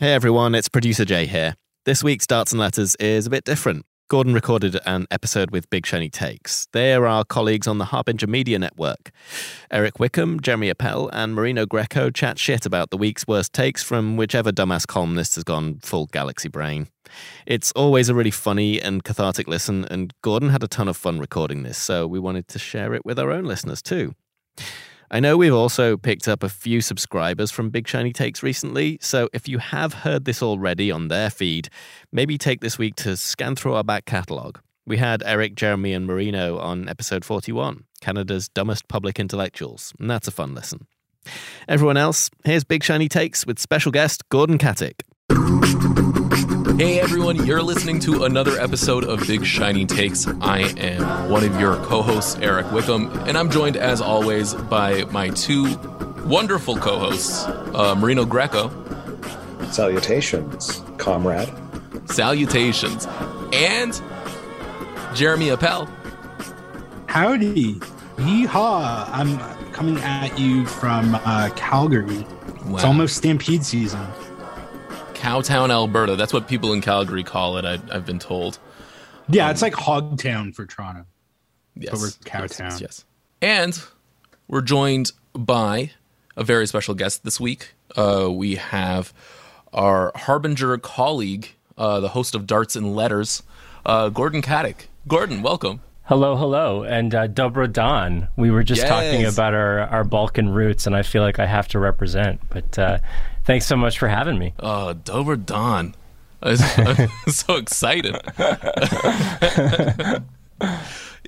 Hey everyone, it's producer Jay here. This week's Darts and Letters is a bit different. Gordon recorded an episode with Big Shiny Takes. They are our colleagues on the Harbinger Media Network. Eric Wickham, Jeremy Appel, and Marino Greco chat shit about the week's worst takes from whichever dumbass columnist has gone full galaxy brain. It's always a really funny and cathartic listen, and Gordon had a ton of fun recording this, so we wanted to share it with our own listeners too. I know we've also picked up a few subscribers from Big Shiny Takes recently, so if you have heard this already on their feed, maybe take this week to scan through our back catalogue. We had Eric, Jeremy, and Marino on episode 41, Canada's Dumbest Public Intellectuals, and that's a fun listen. Everyone else, here's Big Shiny Takes with special guest Gordon Katic. Hey everyone, you're listening to another episode of Big Shiny Takes. I am one of your co hosts, Eric Wickham, and I'm joined as always by my two wonderful co hosts, uh, Marino Greco. Salutations, comrade. Salutations. And Jeremy Appel. Howdy. Yeehaw. I'm coming at you from uh, Calgary. Wow. It's almost Stampede season. Cowtown, Alberta. That's what people in Calgary call it, I, have been told. Yeah, um, it's like Hogtown for Toronto. Yes. But we're Cowtown. Yes, yes, yes. And we're joined by a very special guest this week. Uh, we have our Harbinger colleague, uh, the host of Darts and Letters, uh, Gordon Katic. Gordon, welcome. Hello, hello, and uh, Dobro Don. We were just yes. talking about our, our Balkan roots, and I feel like I have to represent. But uh, thanks so much for having me. Oh, Dover Don. I'm so excited.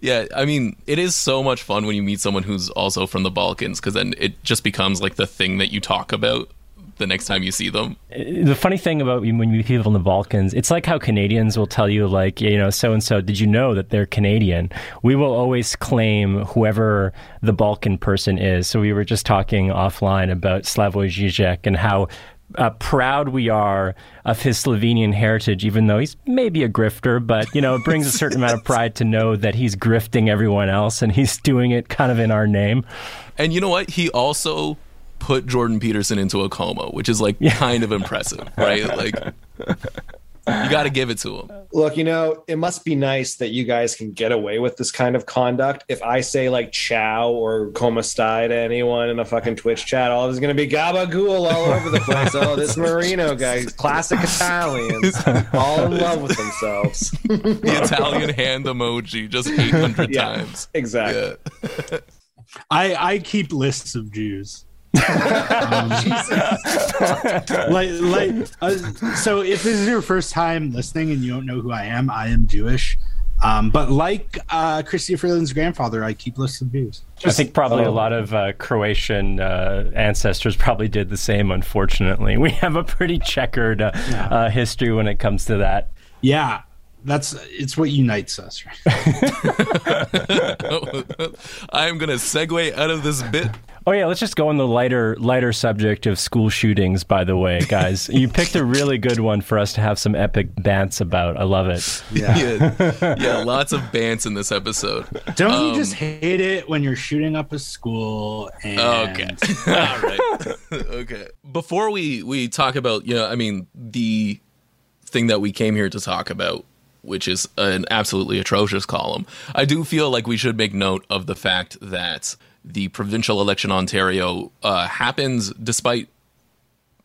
yeah, I mean, it is so much fun when you meet someone who's also from the Balkans because then it just becomes like the thing that you talk about the next time you see them. The funny thing about when you meet people in the Balkans, it's like how Canadians will tell you, like, you know, so and so, did you know that they're Canadian? We will always claim whoever the Balkan person is. So we were just talking offline about Slavoj Žižek and how uh, proud we are of his Slovenian heritage, even though he's maybe a grifter, but you know, it brings a certain amount of pride to know that he's grifting everyone else and he's doing it kind of in our name. And you know what? He also put Jordan Peterson into a coma, which is like yeah. kind of impressive, right? Like you got to give it to him. Look, you know, it must be nice that you guys can get away with this kind of conduct. If I say like "chow" or come stai to anyone in a fucking Twitch chat, all is going to be gabagool all over the place. oh, this Marino guy, classic Italians, all in love with themselves. the Italian hand emoji, just eight hundred yeah, times. Exactly. Yeah. I I keep lists of Jews um, like, like, uh, so if this is your first time listening and you don't know who I am, I am Jewish. Um, but like uh, Chrystia Freeland's grandfather, I keep lists of views. Just, I think probably a lot of uh, Croatian uh, ancestors probably did the same. Unfortunately, we have a pretty checkered uh, yeah. Uh, history when it comes to that. Yeah, that's it's what unites us. Right? I'm gonna segue out of this bit Oh yeah, let's just go on the lighter lighter subject of school shootings. By the way, guys, you picked a really good one for us to have some epic bants about. I love it. Yeah, yeah, yeah lots of bants in this episode. Don't um, you just hate it when you're shooting up a school? And... Okay, all right, okay. Before we we talk about, you know, I mean, the thing that we came here to talk about which is an absolutely atrocious column. I do feel like we should make note of the fact that the provincial election Ontario uh, happens despite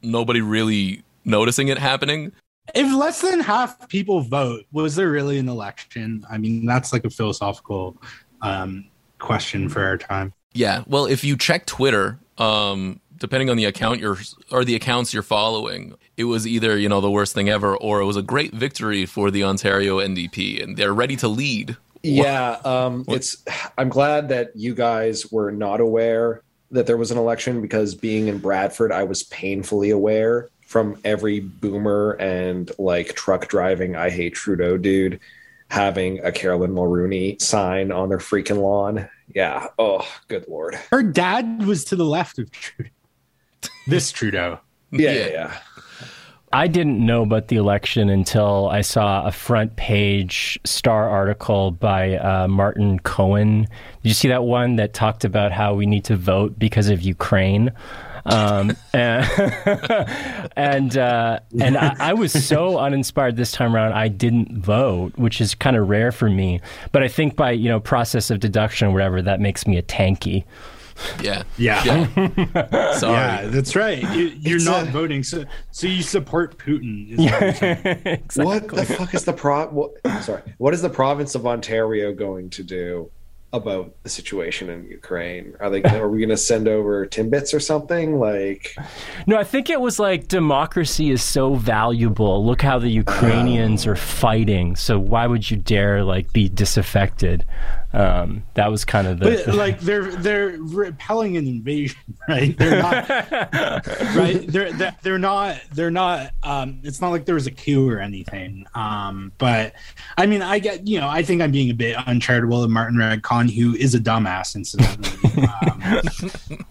nobody really noticing it happening. If less than half people vote, was there really an election? I mean, that's like a philosophical um, question for our time. Yeah. Well, if you check Twitter, um, depending on the account you're or the accounts you're following, it was either you know the worst thing ever, or it was a great victory for the Ontario NDP, and they're ready to lead yeah, um, it's. I'm glad that you guys were not aware that there was an election because being in Bradford, I was painfully aware from every boomer and like truck driving I hate Trudeau dude having a Caroline Mulroney sign on their freaking lawn. Yeah. Oh, good lord. Her dad was to the left of Trudeau. This Trudeau. yeah, yeah. yeah. I didn't know about the election until I saw a front page star article by uh, Martin Cohen. Did you see that one that talked about how we need to vote because of Ukraine? Um, and and, uh, and I, I, was so uninspired this time around, I didn't vote, which is kind of rare for me. But I think by you know process of deduction or whatever, that makes me a tanky. Yeah. Yeah. yeah. Sorry. Yeah, that's right. You, are not a... voting, so so you support Putin. Yeah. exactly. What the fuck is the pro? What, sorry. What is the province of Ontario going to do? about the situation in Ukraine? Are they are we going to send over Timbits or something like No, I think it was like democracy is so valuable. Look how the Ukrainians oh. are fighting. So why would you dare like be disaffected? Um, that was kind of the, but, like they're they're repelling an invasion, right? They're not right. They're, they're not they're not. Um, it's not like there was a coup or anything. Um, but I mean, I get you know, I think I'm being a bit uncharitable of Martin Regg Cohn, who is a dumbass, incidentally.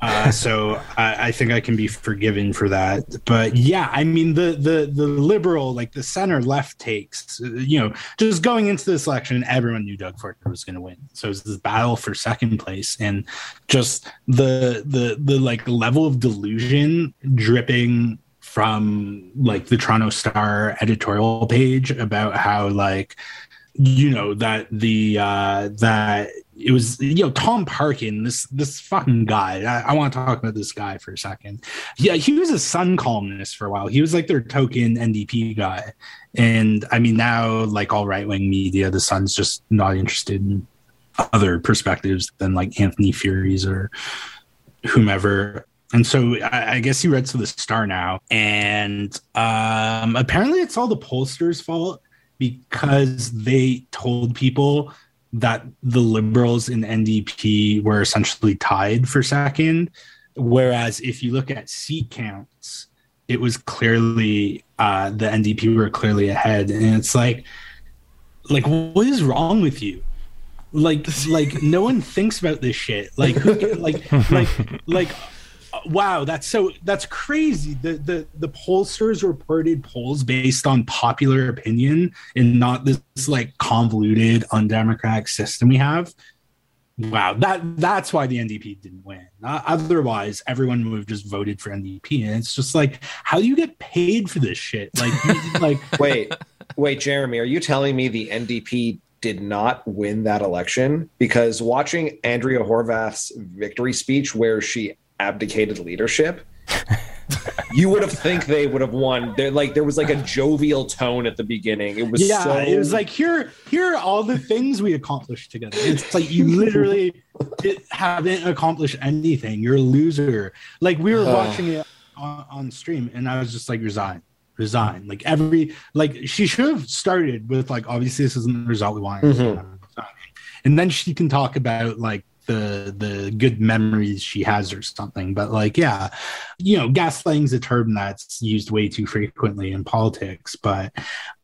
uh, so I, I, think I can be forgiven for that. But yeah, I mean the the the liberal, like the center left takes, you know, just going into this election, everyone knew Doug Ford was going to win. So it's this battle for second place, and just the the the like level of delusion dripping from like the Toronto Star editorial page about how like you know that the uh that it was you know Tom Parkin, this this fucking guy. I, I want to talk about this guy for a second. Yeah, he was a Sun columnist for a while. He was like their token NDP guy, and I mean now like all right wing media, the Sun's just not interested in other perspectives than like Anthony Fureys or whomever. And so I, I guess he read to the Star now, and um, apparently it's all the pollsters' fault because they told people that the liberals in NDP were essentially tied for second. Whereas if you look at seat counts, it was clearly uh, the NDP were clearly ahead. And it's like, like, what is wrong with you? Like, like no one thinks about this shit. Like, who, like, like, like, wow, that's so that's crazy. The the the pollsters reported polls based on popular opinion and not this like convoluted undemocratic system we have. Wow, that that's why the NDP didn't win. Uh, otherwise, everyone would have just voted for NDP, and it's just like, how do you get paid for this shit? Like, like wait, wait, Jeremy, are you telling me the NDP did not win that election? Because watching Andrea Horwath's victory speech, where she abdicated leadership, you would have think they would have won. They're like there was like a jovial tone at the beginning. It was yeah, so... it was like here here are all the things we accomplished together. It's like you literally haven't accomplished anything. You're a loser. Like we were watching it on, on stream, and I was just like resign resign. Like every like she should have started with like obviously this isn't the result we wanted. Mm-hmm. And then she can talk about like the the good memories she has or something. But like, yeah, you know, gaslighting is a term that's used way too frequently in politics. But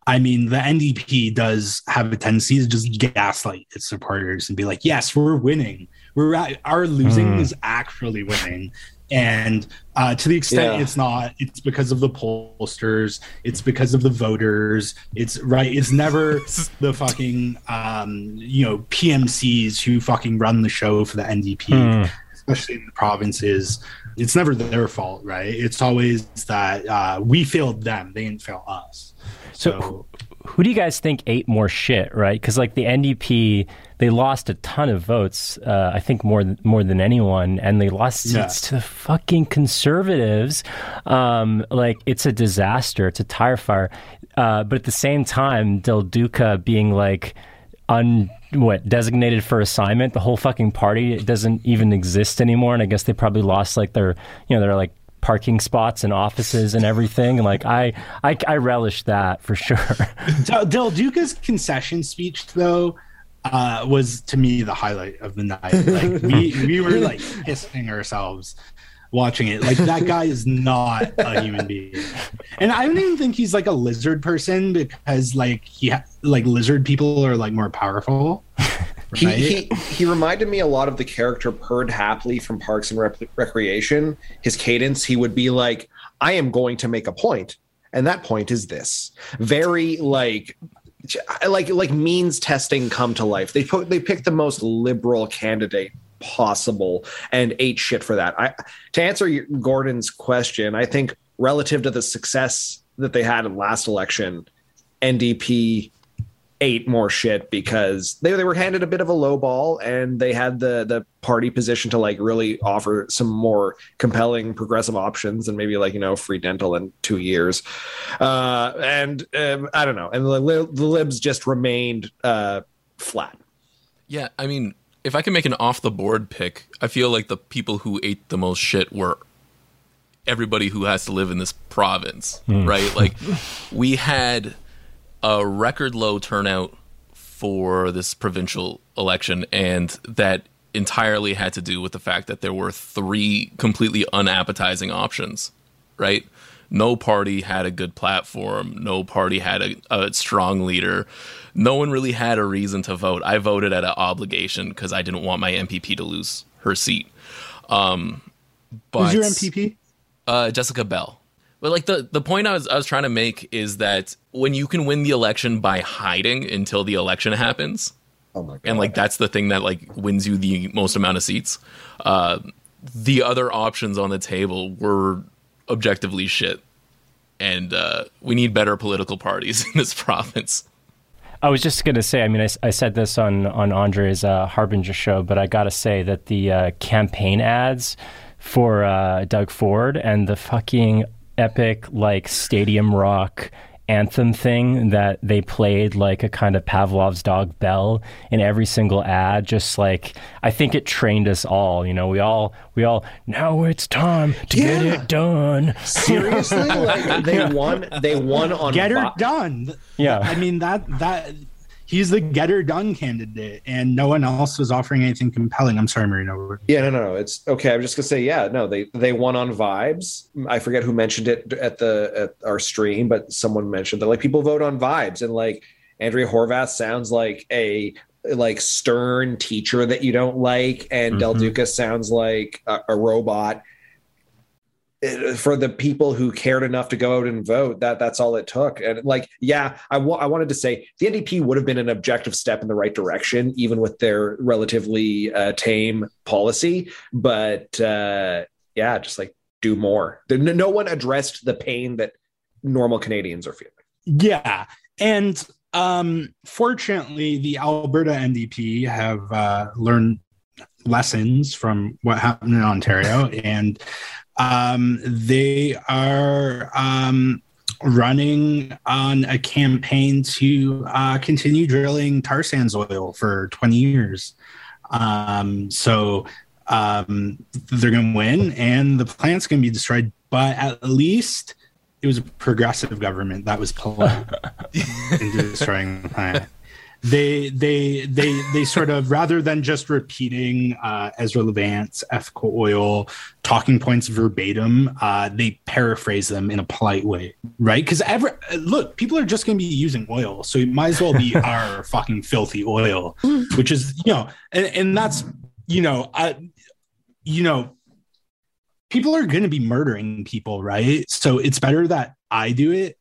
I mean, the NDP does have a tendency to just gaslight its supporters and be like, "Yes, we're winning. We're at, our losing mm. is actually winning." And uh, to the extent yeah. it's not, it's because of the pollsters, it's because of the voters. It's right. It's never the fucking um, you know PMCs who fucking run the show for the NDP, mm. especially in the provinces. It's never their fault, right? It's always that uh, we failed them; they didn't fail us. so, so who do you guys think ate more shit, right? Because like the NDP, they lost a ton of votes. Uh, I think more more than anyone, and they lost yeah. seats to the fucking conservatives. Um, like it's a disaster. It's a tire fire. Uh, but at the same time, Del Duca being like un what designated for assignment the whole fucking party doesn't even exist anymore and i guess they probably lost like their you know they're like parking spots and offices and everything. like I, I, I relish that for sure. Del Duca's concession speech, though, uh, was to me the highlight of the night. Like we, we were like pissing ourselves watching it. Like that guy is not a human being, and I don't even think he's like a lizard person because like he ha- like lizard people are like more powerful. He, he he reminded me a lot of the character Perd Hapley from Parks and Rec- Recreation. His cadence, he would be like, "I am going to make a point, and that point is this." Very like like like means testing come to life. They put they picked the most liberal candidate possible and ate shit for that. I to answer your, Gordon's question, I think relative to the success that they had in last election, NDP ate more shit because they, they were handed a bit of a low ball and they had the the party position to like really offer some more compelling progressive options and maybe like you know free dental in two years. Uh and um, i don't know. And the, the libs just remained uh flat. Yeah i mean if i can make an off the board pick i feel like the people who ate the most shit were everybody who has to live in this province mm. right? Like we had a record low turnout for this provincial election, and that entirely had to do with the fact that there were three completely unappetizing options, right? No party had a good platform. No party had a, a strong leader. No one really had a reason to vote. I voted at an obligation because I didn't want my MPP to lose her seat. Um, but, Who's your MPP? Uh, Jessica Bell. But like the the point I was I was trying to make is that when you can win the election by hiding until the election happens, oh my God. and like that's the thing that like wins you the most amount of seats. Uh, the other options on the table were objectively shit, and uh, we need better political parties in this province. I was just going to say, I mean, I, I, said this on, on Andre's uh, Harbinger show, but I got to say that the uh, campaign ads for uh, Doug Ford and the fucking epic like stadium rock anthem thing that they played like a kind of Pavlov's dog bell in every single ad just like I think it trained us all you know? We all we all now it's time to yeah. get it done. Seriously? Like they won they won on get her done. Yeah. I mean that that he's the getter done candidate, and no one else was offering anything compelling. I'm sorry, Marino. Yeah, no, no, no. It's okay. I'm just gonna say, yeah, no, they they won on vibes. I forget who mentioned it at the at our stream, but someone mentioned that like people vote on vibes, and like Andrea Horwath sounds like a like stern teacher that you don't like, and mm-hmm. Del Duca sounds like a, a robot for the people who cared enough to go out and vote that that's all it took. And like yeah I, w- I wanted to say the ndp would have been an objective step in the right direction even with their relatively uh, tame policy. But uh, yeah just like do more. No one addressed the pain that normal canadians are feeling. Yeah. And um fortunately the alberta ndp have uh, learned lessons from what happened in ontario. And um, they are um, running on a campaign to uh, continue drilling tar sands oil for 20 years. Um, so um, they're going to win, and the plant's going to be destroyed. But at least it was a progressive government that was polite in destroying the plant they they they they sort of rather than just repeating uh, Ezra Levant's ethical oil talking points verbatim, uh, they paraphrase them in a polite way, right? Because ever look, people are just going to be using oil, so it might as well be our fucking filthy oil, which is you know, and, and that's you know, I, you know, people are going to be murdering people, right? So it's better that I do it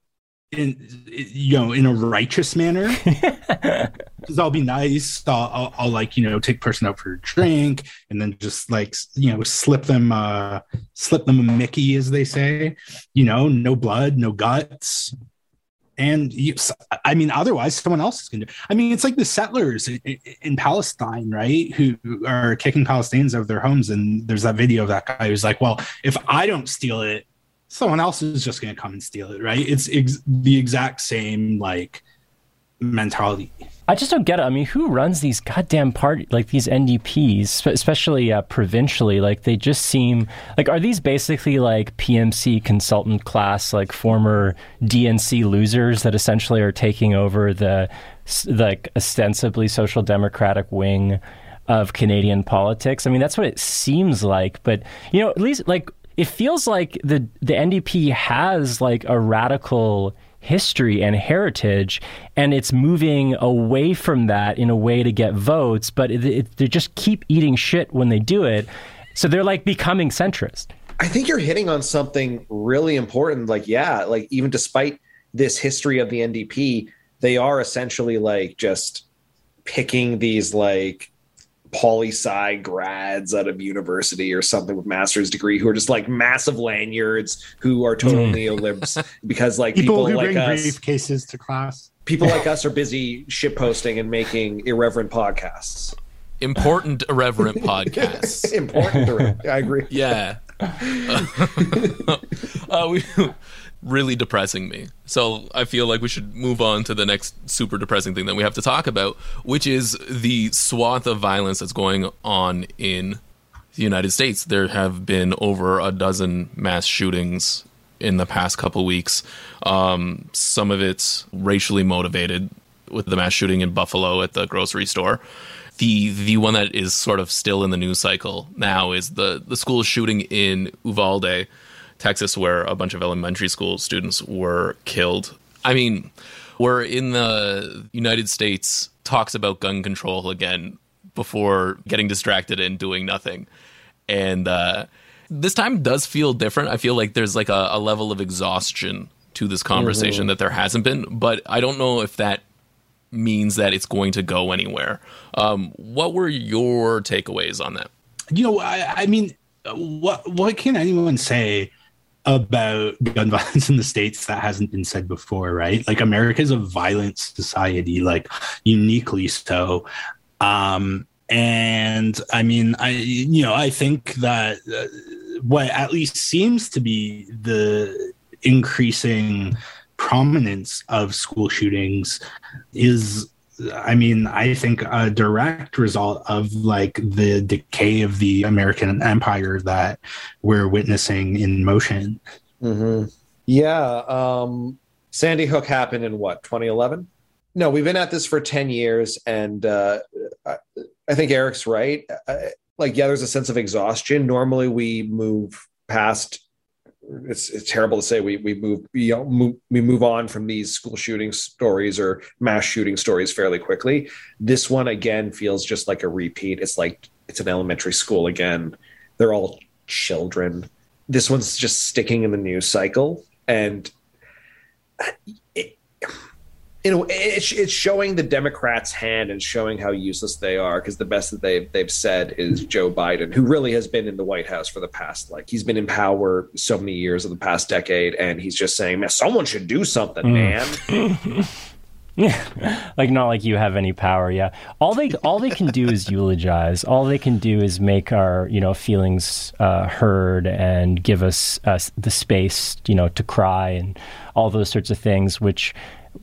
in you know in a righteous manner. Because i'll be nice. I'll, I'll, I'll, like you know take person out for a drink and then just like you know slip them uh slip them a mickey as they say. You know no blood no guts. And you, i mean otherwise someone else is gonna do i mean it's like the settlers in, in palestine right who are kicking palestinians out of their homes. And there's that video of that guy who's like well if i don't steal it someone else is just going to come and steal it, right? It's ex- the exact same like mentality. I just don't get it. I mean, who runs these goddamn party like these NDPs, especially uh, provincially? Like they just seem like are these basically like PMC consultant class, like former DNC losers that essentially are taking over the like ostensibly social democratic wing of Canadian politics? I mean, that's what it seems like. But you know, at least like it feels like the the NDP has like a radical history and heritage, and it's moving away from that in a way to get votes. But it, it, they just keep eating shit when they do it, so they're like becoming centrist. I think you're hitting on something really important. Like, yeah, like even despite this history of the NDP, they are essentially like just picking these like poli sci grads out of university or something with master's degree who are just like massive lanyards who are total mm. neolibs because like people, people who like bring us briefcases to class. People like us are busy shit posting and making irreverent podcasts. Important irreverent podcasts. Important. I agree. Yeah. uh, we really depressing me. So I feel like we should move on to the next super depressing thing that we have to talk about, which is the swath of violence that's going on in the United States. There have been over a dozen mass shootings in the past couple weeks. Um, some of it's racially motivated, with the mass shooting in Buffalo at the grocery store. The the one that is sort of still in the news cycle now is the the school shooting in Uvalde Texas, where a bunch of elementary school students were killed. I mean, we're in the United States talks about gun control again before getting distracted and doing nothing. And uh, this time does feel different. I feel like there's like a, a level of exhaustion to this conversation mm-hmm. that there hasn't been, but I don't know if that means that it's going to go anywhere. Um, what were your takeaways on that? You know, I, I mean, what what can anyone say about gun violence in the states that hasn't been said before right? Like america is a violent society like uniquely so. Um and i mean i you know i think that uh, what at least seems to be the increasing prominence of school shootings is I mean, I think a direct result of like the decay of the American empire that we're witnessing in motion. Mm-hmm. Yeah. Um, Sandy Hook happened in what, 2011? No, we've been at this for 10 years. And uh, I, think Eric's right. I, like, yeah, there's a sense of exhaustion. Normally we move past it's, it's terrible to say we we move move, we move on from these school shooting stories or mass shooting stories fairly quickly. This one again feels just like a repeat. It's like it's an elementary school again. They're all children. This one's just sticking in the news cycle and uh, you know, it's, it's showing the Democrats' hand and showing how useless they are. Because the best that they've they've said is Joe Biden, who really has been in the White House for the past like he's been in power so many years of the past decade, and he's just saying, "Man, someone should do something, mm. man." Yeah, like not like you have any power. Yeah, all they all they can do is eulogize. All they can do is make our you know feelings uh, heard and give us uh, the space you know to cry and all those sorts of things, which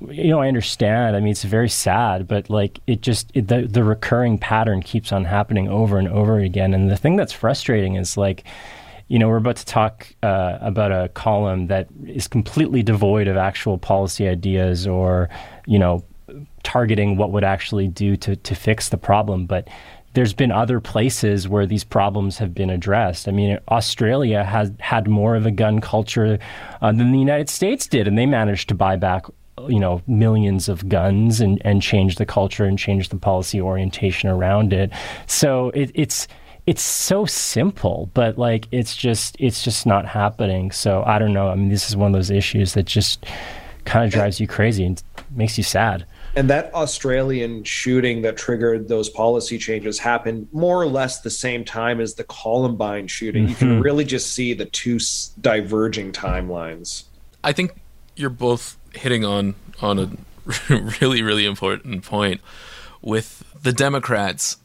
you know, I understand. I mean, it's very sad, but like it just it, the the recurring pattern keeps on happening over and over again. And the thing that's frustrating is like, you know, we're about to talk uh, about a column that is completely devoid of actual policy ideas or you know, targeting what would actually do to to fix the problem, but there's been other places where these problems have been addressed. I mean, Australia has had more of a gun culture uh, than the United States did, and they managed to buy back you know millions of guns and and change the culture and change the policy orientation around it. So it, it's it's so simple, but like it's just it's just not happening. So I don't know. I mean, this is one of those issues that just kind of drives you crazy and makes you sad. And that Australian shooting that triggered those policy changes happened more or less the same time as the Columbine shooting. Mm-hmm. You can mm-hmm. really just see the two diverging timelines. I think you're both hitting on on a really really important point with the Democrats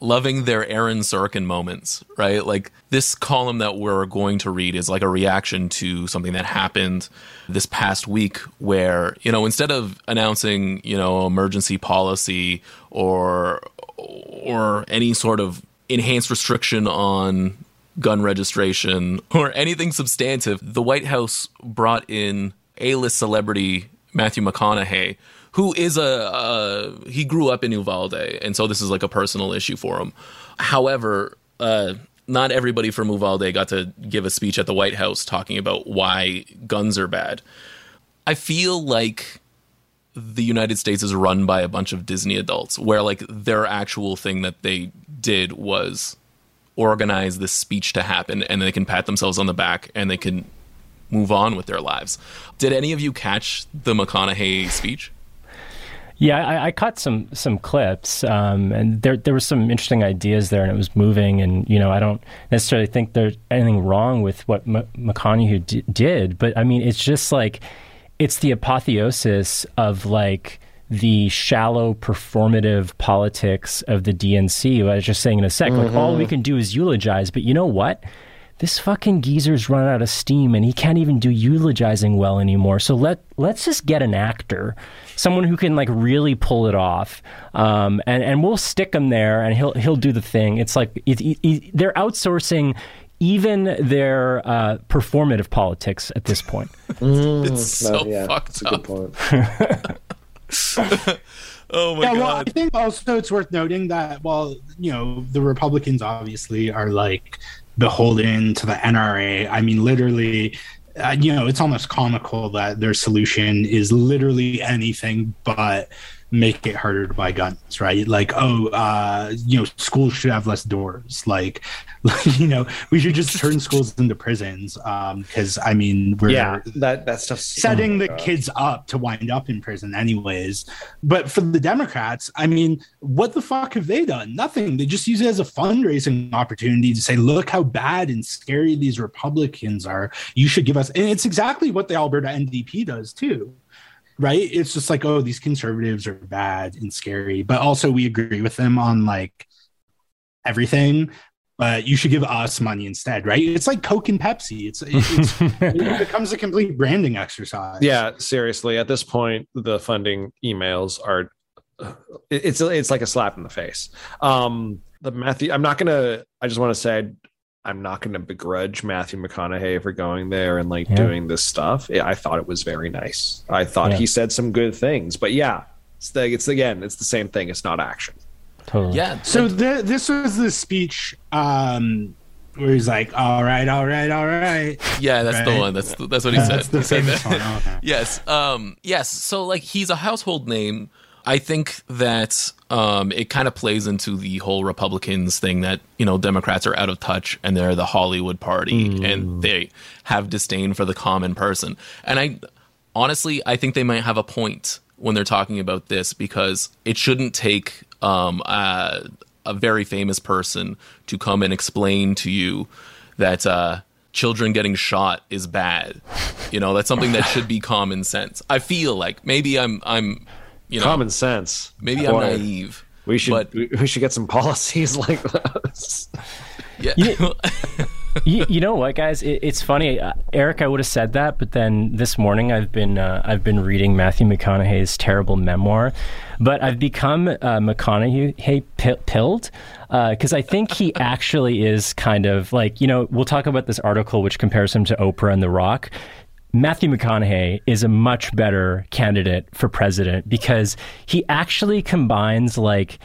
loving their Aaron Sorkin moments, right? Like this column that we're going to read is like a reaction to something that happened this past week where, you know, instead of announcing, you know, emergency policy or or any sort of enhanced restriction on gun registration or anything substantive, the White House brought in a-list celebrity Matthew McConaughey, who is a, a he grew up in Uvalde, and so this is like a personal issue for him. However, uh, not everybody from Uvalde got to give a speech at the White House talking about why guns are bad. I feel like the United States is run by a bunch of Disney adults, where like their actual thing that they did was organize this speech to happen, and they can pat themselves on the back and they can move on with their lives. Did any of you catch the McConaughey speech? Yeah, I, I caught some some clips, um, and there there were some interesting ideas there, and it was moving. And you know, I don't necessarily think there's anything wrong with what M- McConaughey d- did, but I mean, it's just like it's the apotheosis of like the shallow performative politics of the DNC. I was just saying in a 2nd like all we can do is eulogize, but you know what? This fucking geezer's run out of steam and he can't even do eulogizing well anymore. So let let's just get an actor, someone who can like really pull it off, um, and and we'll stick him there and he'll he'll do the thing. It's like it, it, it, they're outsourcing even their uh, performative politics at this point. It's so No, yeah, fucked that's a up. good point. Oh my yeah, god. well, I think also it's worth noting that while you know the Republicans obviously are like beholden to the NRA. I mean, literally, uh, you know, it's almost comical that their solution is literally anything but make it harder to buy guns, right? Like, oh, uh, you know, schools should have less doors. Like, you know, we should just turn schools into prisons. Um, Because I mean, we're Yeah, that that stuff's setting oh the God. kids up to wind up in prison anyways but for the democrats i mean what the fuck have they done nothing they just use it as a fundraising opportunity to say look how bad and scary these republicans are you should give us and it's exactly what the alberta ndp does too right it's just like oh these conservatives are bad and scary but also we agree with them on like everything but you should give us money instead right it's like coke and pepsi it's, it's it becomes a complete branding exercise Yeah, seriously. At this point, the funding emails are it's it's like a slap in the face. Um, the Matthew, I'm not gonna. I just want to say, I'm not gonna begrudge Matthew McConaughey for going there and like Yeah. doing this stuff. I thought it was very nice. I thought Yeah. he said some good things, but yeah, it's the, it's again, it's the same thing. It's not action. Totally. yeah. So like, th- this was the speech um, where he's like, "All right, all right, all right." yeah, that's the one. That's that's what he said. That's the He said famous that. one. Okay. yes um yes so like he's a household name i think that um it kind of plays into the whole republicans thing that you know democrats are out of touch and they're the hollywood party and they have disdain for the common person and i honestly i think they might have a point when they're talking about this because it shouldn't take um uh, a very famous person to come and explain to you that uh children getting shot is bad. You know, that's something that should be common sense. I feel like maybe I'm I'm you know Common sense. maybe Boy, I'm naive. We should but- we, we should get some policies like this. Yeah. you, you know what, guys? It, it's funny, uh, Eric. I would have said that, but then this morning I've been uh, I've been reading Matthew McConaughey's terrible memoir, but I've become uh, McConaughey pi- pilled because I think he actually is kind of like you know we'll talk about this article which compares him to Oprah and The Rock. Matthew McConaughey is a much better candidate for president because he actually combines like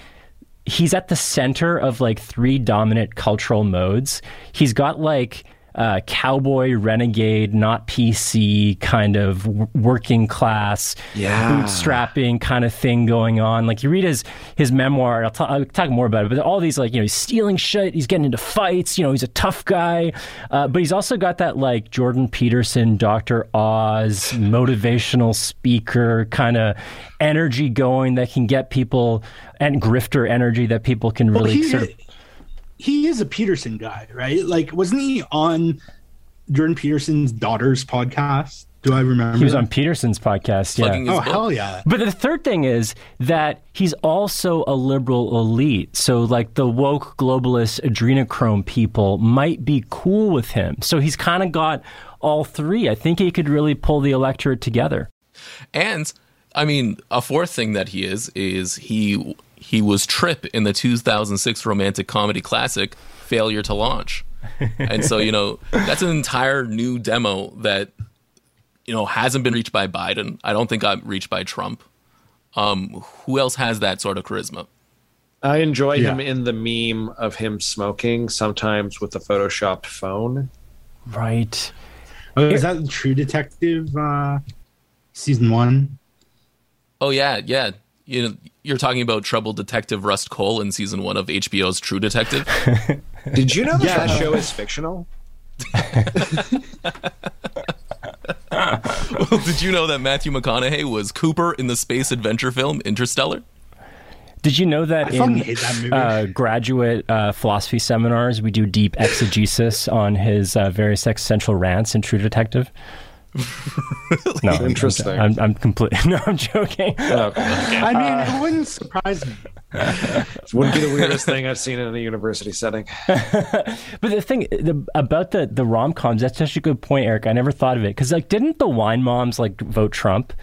he's at the center of like three dominant cultural modes. He's got like uh, cowboy, renegade, not PC kind of working class, Yeah. bootstrapping kind of thing going on. Like you read his his memoir, I'll, ta- I'll talk more about it. But all these like you know he's stealing shit, he's getting into fights. You know he's a tough guy, uh, but he's also got that like Jordan Peterson, Doctor Oz, motivational speaker kind of energy going that can get people and grifter energy that people can Well, really he, sort of he is a Peterson guy, right? Like, wasn't he on Jordan Peterson's daughter's podcast? Do I remember? he was on Peterson's podcast. Yeah. Oh book. hell yeah! But the third thing is that he's also a liberal elite. So, like the woke globalist adrenochrome people might be cool with him. So he's kind of got all three. I think he could really pull the electorate together. And I mean, a fourth thing that he is is he he was Trip in the 2006 romantic comedy classic Failure to Launch. and so, you know, that's an entire new demo that you know hasn't been reached by Biden. I don't think got reached by Trump. Um, who else has that sort of charisma? I enjoy Yeah. him in the meme of him smoking, sometimes with a photoshopped phone. Right. Oh, is that True Detective uh, season one? Oh yeah, yeah. You know, you're talking about troubled detective Rust Cohle in season one of HBO's True Detective. Did you know that Yeah. that show is fictional? well, did you know that Matthew McConaughey was Cooper in the space adventure film Interstellar? Did you know that I in that uh, graduate uh, philosophy seminars we do deep exegesis on his uh, various existential rants in True Detective? No, I'm- Interesting. I'm, I'm, completely. No, I'm joking. Okay. I mean, it wouldn't surprise me. It wouldn't be the weirdest thing I've seen in a university setting. But the thing the, about the the rom coms, that's such a good point, Eric. I never thought of it because like, didn't the wine moms like vote Trump?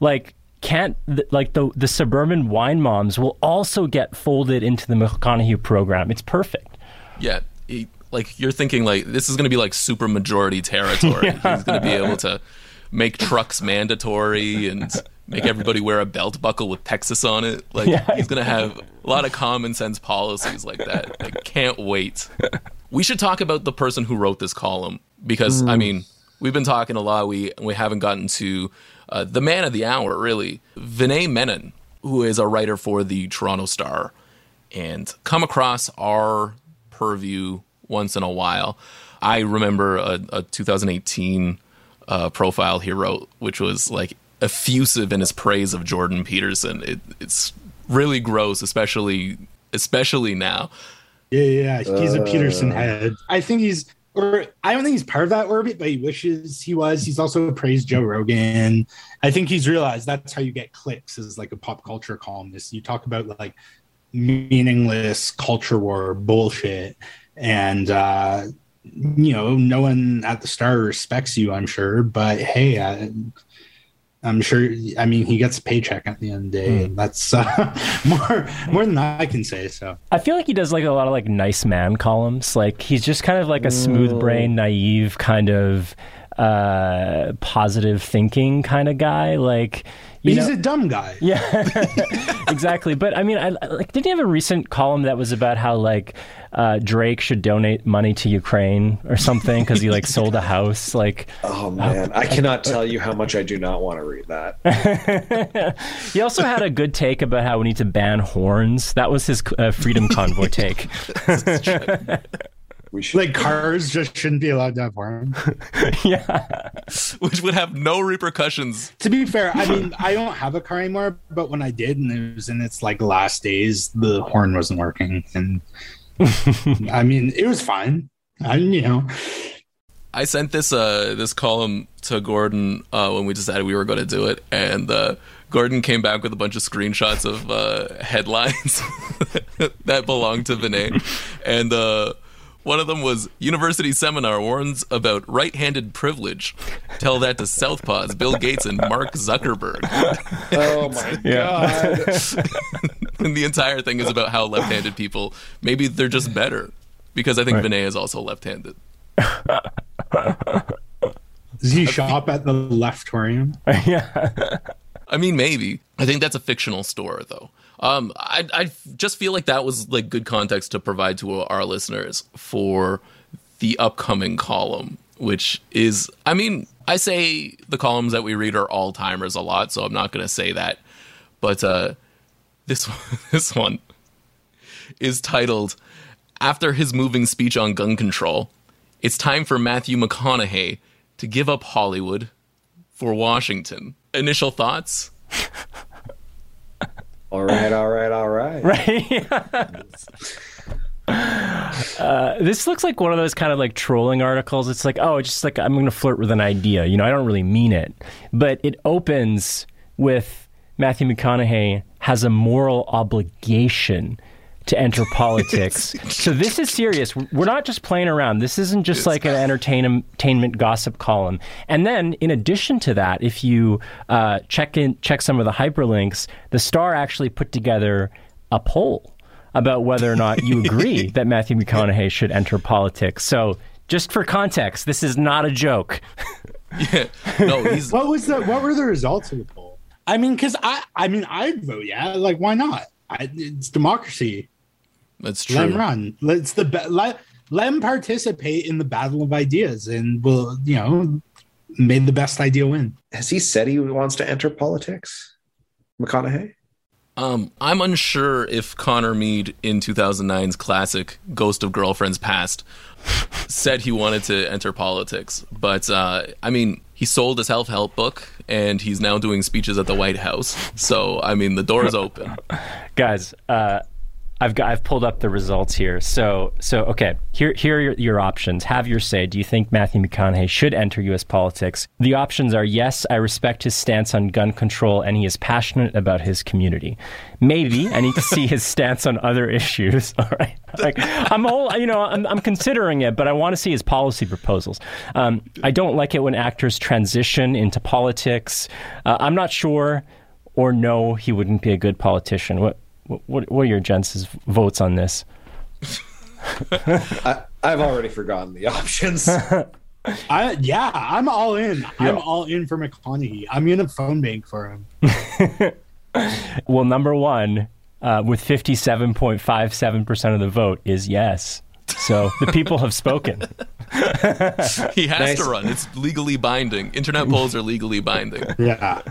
Like, can't the, like the the suburban wine moms will also get folded into the McConaughey program? It's perfect. Yeah, he, like you're thinking like this is going to be like super majority territory. He's going to be able to make trucks mandatory and make everybody wear a belt buckle with Texas on it. Like Yeah. he's going to have a lot of common sense policies like that. I can't wait. We should talk about the person who wrote this column because I mean we've been talking a lot. We we haven't gotten to uh, the man of the hour really, Vinay Menon, who is a writer for the Toronto Star and come across our purview once in a while. I remember a, a 2018 uh, profile he wrote, which was like effusive in his praise of Jordan Peterson. It, it's really gross, especially especially now. Yeah, yeah, yeah. he's a Peterson head. I think he's, or I don't think he's part of that orbit, but he wishes he was. He's also praised Joe Rogan. I think he's realized that's how you get clicks as like a pop culture columnist. You talk about like meaningless culture war bullshit, and uh, you know, no one at the Star respects you. I'm sure, but hey, I, I'm sure. I mean, he gets a paycheck at the end of the day, and that's uh, more more than I can say. So. I feel like he does like a lot of like nice man columns. Like he's just kind of like a smooth brain, naive kind of uh positive thinking kind of guy. Like you He's know- a dumb guy. Yeah, exactly. But I mean, I like. Did you have a recent column that was about how like uh, Drake should donate money to Ukraine or something because he like sold a house? Like Oh man, I cannot tell you how much I do not want to read that. he also had a good take about how we need to ban horns. That was his uh, freedom convoy take. We should. Like cars just shouldn't be allowed to have horns. yeah, which would have no repercussions. to be fair, I mean, I don't have a car anymore, but when I did and it was in its like last days, the horn wasn't working. And I mean, it was fine. I, you know, I sent this uh this column to Gordon uh, when we decided we were going to do it, and uh, Gordon came back with a bunch of screenshots of uh, headlines that belonged to Vinay, and uh, one of them was University seminar warns about right-handed privilege. Tell that to Southpaws, Bill Gates, and Mark Zuckerberg. oh my god. and the entire thing is about how left-handed people maybe they're just better because I think Vinay is also left-handed. does he shop at the Leftorium? yeah. I mean, maybe. I think that's a fictional store, though. Um, I I just feel like that was like good context to provide to our listeners for the upcoming column, which is, I mean, I say the columns that we read are all timers a lot, so I'm not going to say that, but uh, this this one is titled "After His Moving Speech on Gun Control." It's time for Matthew McConaughey to give up Hollywood for Washington. Initial thoughts? all right, all right, all right. Uh, this looks like one of those kind of like trolling articles. It's like, oh, it's just like I'm going to flirt with an idea. You know, I don't really mean it, but it opens with Matthew McConaughey has a moral obligation to enter politics. so this is serious. We're not just playing around. This isn't just like an entertain- entertainment gossip column. And then, in addition to that, if you uh, check in, check some of the hyperlinks, the Star actually put together a poll about whether or not you agree that Matthew McConaughey should enter politics. So, just for context, this is not a joke. Yeah. No, he's What was the? What were the results of the poll? I mean, because I, I mean, I'd vote yeah. Like, why not? I, it's democracy. That's Let true. him run. Let's the be- let let him participate in the battle of ideas, and we'll you know made the best idea win. Has he said he wants to enter politics? McConaughey? Um, I'm unsure if Connor Mead in 2009's classic Ghost of Girlfriends Past said he wanted to enter politics, but uh, I mean, he sold a self help book and he's now doing speeches at the White House. So I mean, the door is open. Guys, uh, I've got I've pulled up the results here. So so okay, here here are your, your, options. Have your say. Do you think Matthew McConaughey should enter U.S. politics? The options are yes, I respect his stance on gun control and he is passionate about his community. Maybe I need to see his stance on other issues. All right, like I'm all you know I'm, I'm considering it, but I want to see his policy proposals. Um, I don't like it when actors transition into politics. Uh, I'm not sure or no, he wouldn't be a good politician. What what, what are your gents' votes on this? I, have already forgotten the options. I yeah, I'm all in. Yeah. I'm all in for McConaughey. I'm in a phone bank for him. well, number one, uh, with 57.57% of the vote, is yes. So the people have spoken. he has nice. to run. It's legally binding. Internet polls are legally binding. Yeah.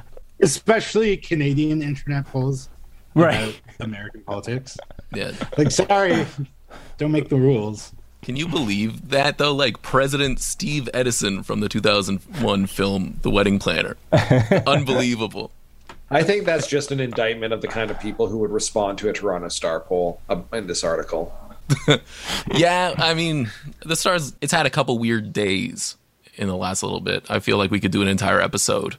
Especially Canadian internet polls right American politics. Yeah. Like, sorry, don't make the rules. Can you believe that though? Like President Steve Edison from the 2001 film The Wedding Planner. Unbelievable. I think that's just an indictment of the kind of people who would respond to a Toronto Star poll uh, in this article. yeah, I mean, the Stars, it's had a couple weird days in the last little bit. I feel like we could do an entire episode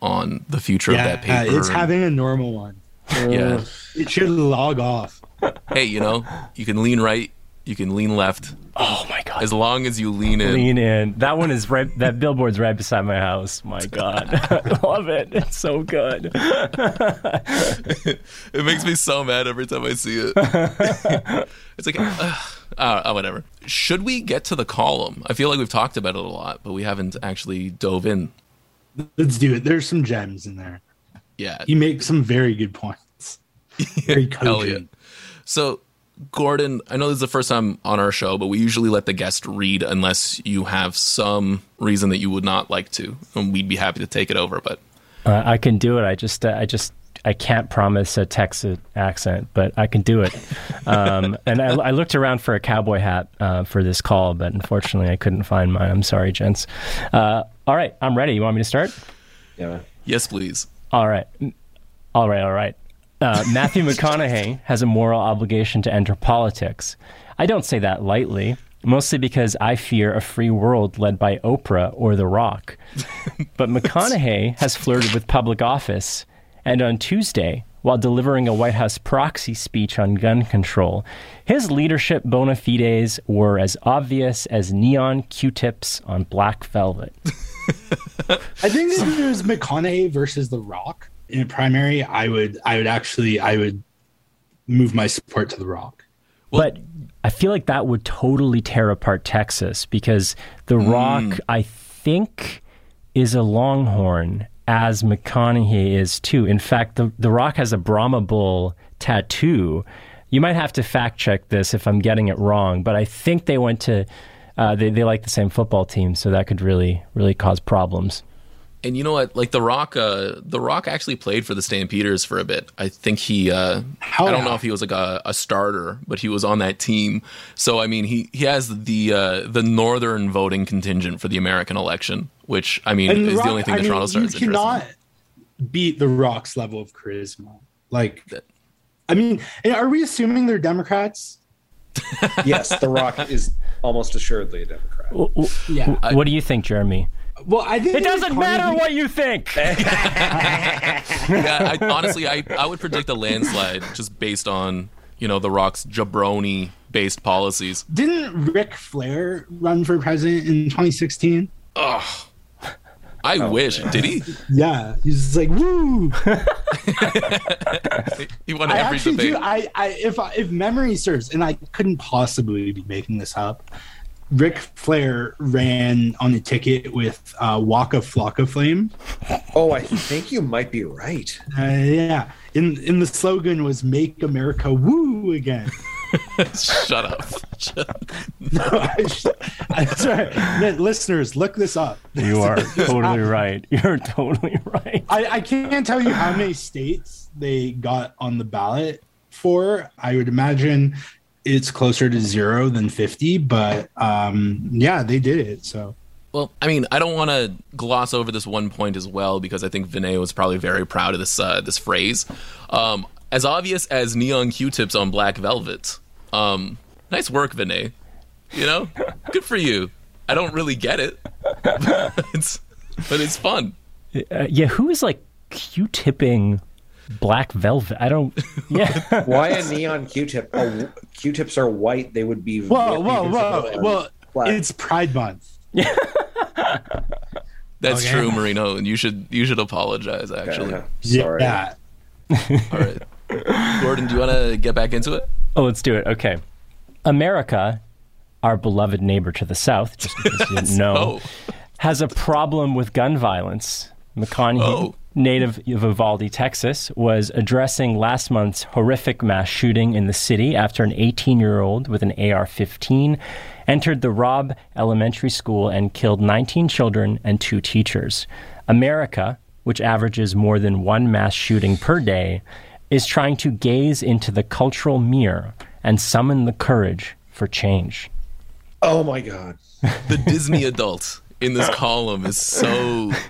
on the future yeah, of that paper. It's having a normal one yeah. It should log off. Hey, you know, you can lean right, you can lean left. Oh my god! As long as you lean in. Lean in. That one is right. That billboard's right beside my house. My god, I love it. It's so good. it makes me so mad every time I see it. it's like, uh, uh, whatever. Should we get to the column? I feel like we've talked about it a lot, but we haven't actually dove in. Let's do it. There's some gems in there. Yeah. He makes some very good points. Very cogent. Yeah. So, Gordon, I know this is the first time on our show, but we usually let the guest read unless you have some reason that you would not like to, and we'd be happy to take it over. But uh, I can do it. I just, uh, I just, I can't promise a Texas accent, but I can do it. Um, and I, I, looked around for a cowboy hat uh, for this call, but unfortunately, I couldn't find mine. I'm sorry, gents. Uh, all right, I'm ready. You want me to start? Yeah. Yes, please. All right. All right. All right. Uh, Matthew McConaughey has a moral obligation to enter politics. I don't say that lightly, mostly because I fear a free world led by Oprah or The Rock. But McConaughey has flirted with public office, and on Tuesday, while delivering a White House proxy speech on gun control, his leadership bona fides were as obvious as neon Q-tips on black velvet. I think if it was McConaughey versus The Rock in a primary, I would I would actually I would move my support to The Rock. Well, but I feel like that would totally tear apart Texas because The mm. Rock, I think, is a Longhorn as McConaughey is too. In fact, the The Rock has a Brahma Bull tattoo. You might have to fact check this if I'm getting it wrong, but I think they went to uh, they they like the same football team, so that could really really cause problems. And you know what? Like the Rock, uh, the Rock actually played for the Stampeders for a bit. I think he. Uh, I don't know if he was like a, a, starter, but he was on that team. So I mean, he he has the uh, the northern voting contingent for the American election, which I mean and is the, Rock, the only thing I the mean, Toronto Stars. You cannot beat the Rock's level of charisma. Like, that, I mean, are we assuming they're Democrats? yes, The Rock is almost assuredly a Democrat. Well, well, yeah. What do you think, Jeremy? Well, I think it doesn't matter what you think. yeah, I, honestly, I, I would predict a landslide just based on you know the Rock's jabroni based policies. Didn't Ric Flair run for president in 2016? Oh, I oh, wish. Man. Did he? Yeah, he's like woo. he won every debate. Do, I, I, if if memory serves, and I couldn't possibly be making this up. Ric Flair ran on a ticket with uh, Waka Flocka Flame. Oh, I think you might be right. Uh, yeah, in in the slogan was "Make America Woo Again." Shut up. Shut up. no, I, I, sorry. Man, listeners, look this up. You are totally right. You're totally right. I, I can't tell you how many states they got on the ballot for. I would imagine it's closer to zero than 50 but um yeah they did it so Well, I mean, I don't want to gloss over this one point as well because I think Vinay was probably very proud of this uh, this phrase. Um, as obvious as neon Q-tips on black velvet. Um, nice work, Vinay. You know, good for you. I don't really get it, but it's, but it's fun. Uh, yeah, who is like Q-tipping black velvet? I don't. Yeah. Why a neon Q-tip? Oh, Q-tips are white. They would be. Whoa, whoa, whoa! Well, black. it's Pride Month. That's Okay. true, Marino, and you should you should apologize. Actually, Yeah, Sorry. Yeah. all right. Gordon, do you want to get back into it? Oh, let's do it. Okay. America, our beloved neighbor to the south, just because case you didn't know, Oh, has a problem with gun violence. McConaughey, Oh. Native of Uvalde, Texas, was addressing last month's horrific mass shooting in the city after an 18 year old with an AR 15 entered the Robb Elementary School and killed 19 children and two teachers. America, which averages more than one mass shooting per day, is trying to gaze into the cultural mirror and summon the courage for change. Oh my god. the Disney adult in this column is so.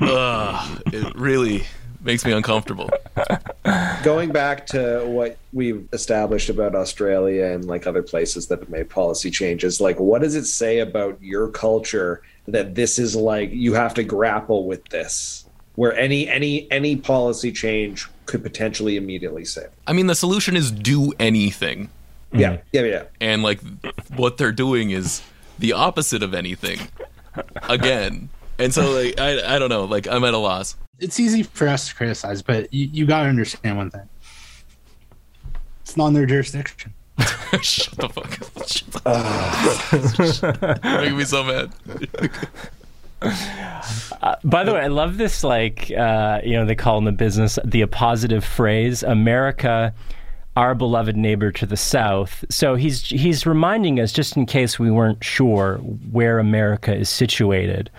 Ugh, it really makes me uncomfortable. Going back to what we've established about Australia and like other places that have made policy changes, like what does it say about your culture that this is like you have to grapple with this? Where any any any policy change could potentially immediately save. I mean, the solution is do anything. Yeah, yeah, yeah. and like what they're doing is the opposite of anything again and so like I, I don't know like i'm at a loss It's easy for us to criticize, but you, you got to understand one thing. It's not in their jurisdiction. shut the fuck up Shut the- You're making me so mad By the way, I love this. Like, uh, you know, they call in the business the appositive phrase "America, our beloved neighbor to the south." So he's he's reminding us, just in case we weren't sure where America is situated.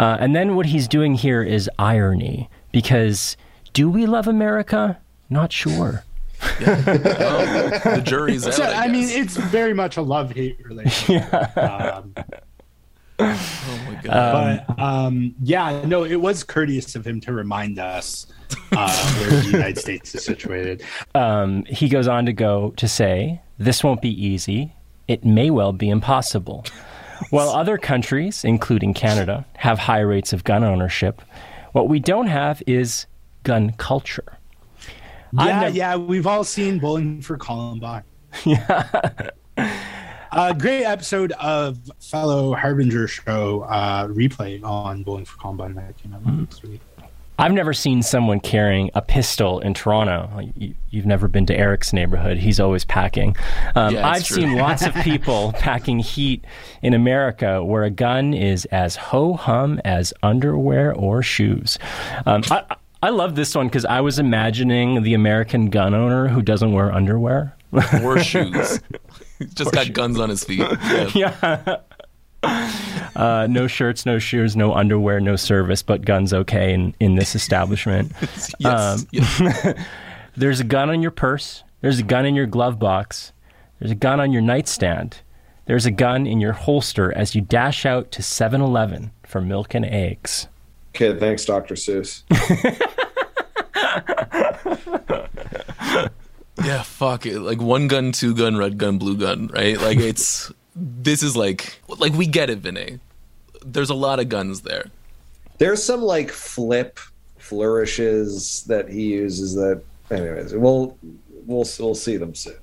Uh, and then what he's doing here is irony, because do we love America? Not sure. the jury's out So, I, I mean, it's very much a love hate relationship. um, oh my god but um, yeah, no, it was courteous of him to remind us uh, where the United States is situated. Um, he goes on to go to say, This won't be easy. It may well be impossible. While other countries, including Canada, have high rates of gun ownership, what we don't have is gun culture. Yeah, nev- yeah, we've all seen Bowling for Columbine. Yeah. A great episode of fellow Harbinger show uh, replay on Bowling for Columbine that came out last week. I've never seen someone carrying a pistol in Toronto. You, you've never been to Eric's neighborhood. He's always packing. Um, Yeah, I've true. seen lots of people packing heat in America where a gun is as ho hum as underwear or shoes. Um, I, I love this one because I was imagining the American gun owner who doesn't wear underwear. or shoes just got guns on his feet yeah. Uh, no shirts, no shoes, no underwear, no service, but guns okay in, in this establishment. yes, Um, yes. There's a gun on your purse. There's a gun in your glove box. There's a gun on your nightstand. There's a gun in your holster as you dash out to 7 Eleven for milk and eggs. Okay, thanks, Dr. Seuss. yeah fuck it like one gun two gun red gun blue gun right like it's this is like like we get it Vinay. there's a lot of guns there There's some like flip flourishes that he uses that anyways, we'll we'll we'll see them soon.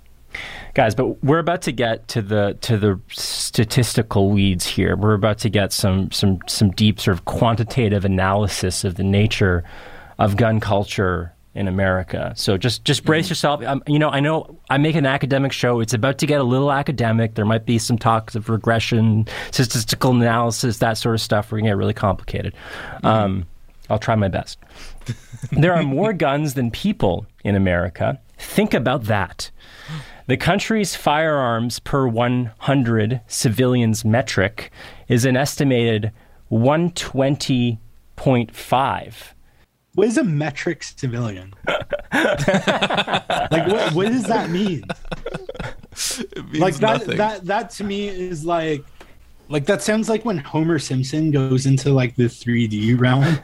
Guys, but we're about to get to the to the statistical weeds here. We're about to get some some some deep sort of quantitative analysis of the nature of gun culture in America. So just just brace yourself. Um, you know, I know I make an academic show. It's about to get a little academic. There might be some talks of regression, statistical analysis, that sort of stuff. We're gonna get really complicated. Um, I'll try my best. there are more guns than people in America. Think about that. The country's firearms per 100 civilians metric is an estimated 120.5. What is a metric civilian? like, what, what does that mean? it means Like that, nothing. that that to me is like Like that sounds like when Homer Simpson goes into like the 3D realm,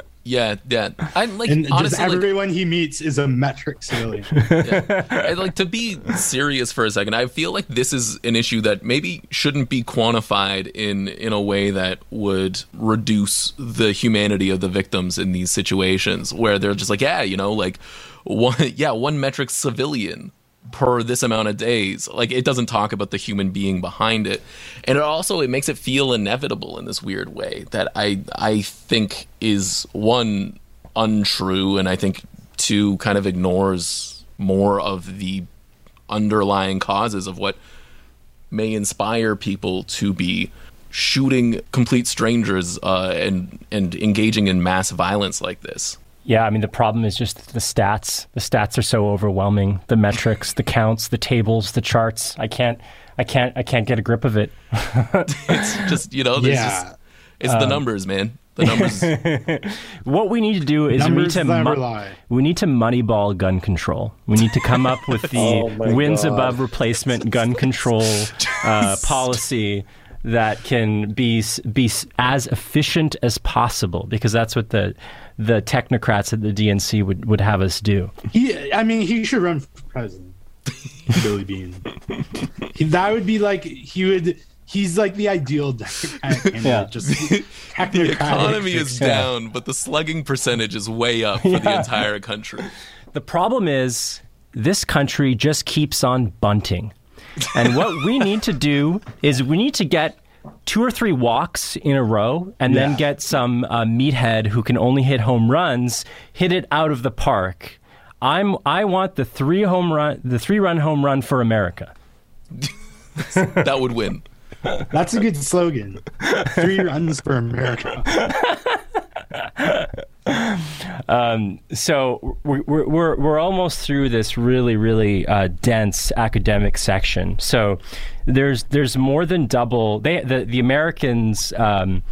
Yeah, yeah. I like and just honestly, like, everyone he meets is a metric civilian. I- like to be serious for a second. I feel like this is an issue that maybe shouldn't be quantified in in a way that would reduce the humanity of the victims in these situations where they're just like, yeah, you know, like one yeah, one metric civilian per this amount of days. Like it doesn't talk about the human being behind it. And it also it makes it feel inevitable in this weird way that I I think is one untrue and I think two kind of ignores more of the underlying causes of what may inspire people to be shooting complete strangers uh, and and engaging in mass violence like this. Yeah, I mean the problem is just the stats. The stats are so overwhelming. The metrics, the counts, the tables, the charts. I can't, I can't, I can't get a grip of it. It's just you know, Yeah. just, it's the numbers, man. The numbers. What we need to do is we need Numbers to never mu- lie. we need to moneyball gun control. We need to come up with the Oh wins God. above replacement gun control uh, policy that can be be as efficient as possible because that's what the the technocrats at the DNC would, would have us do. He, I mean, he should run for president. Billy Beane. He- that would be like he would. He's like the ideal Democrat. Yeah. Just the economy is fixation. down, but the slugging percentage is way up for the entire country. The problem is this country just keeps on bunting. And what we need to do is we need to get two or three walks in a row and then get some uh, meathead who can only hit home runs hit it out of the park. I'm I want the three home run the three run home run for America. That would win. That's a good slogan. Three runs for America. so we're, we're, we're, we're almost through this really really uh, dense academic section. So there's there's more than double they the, the americans um,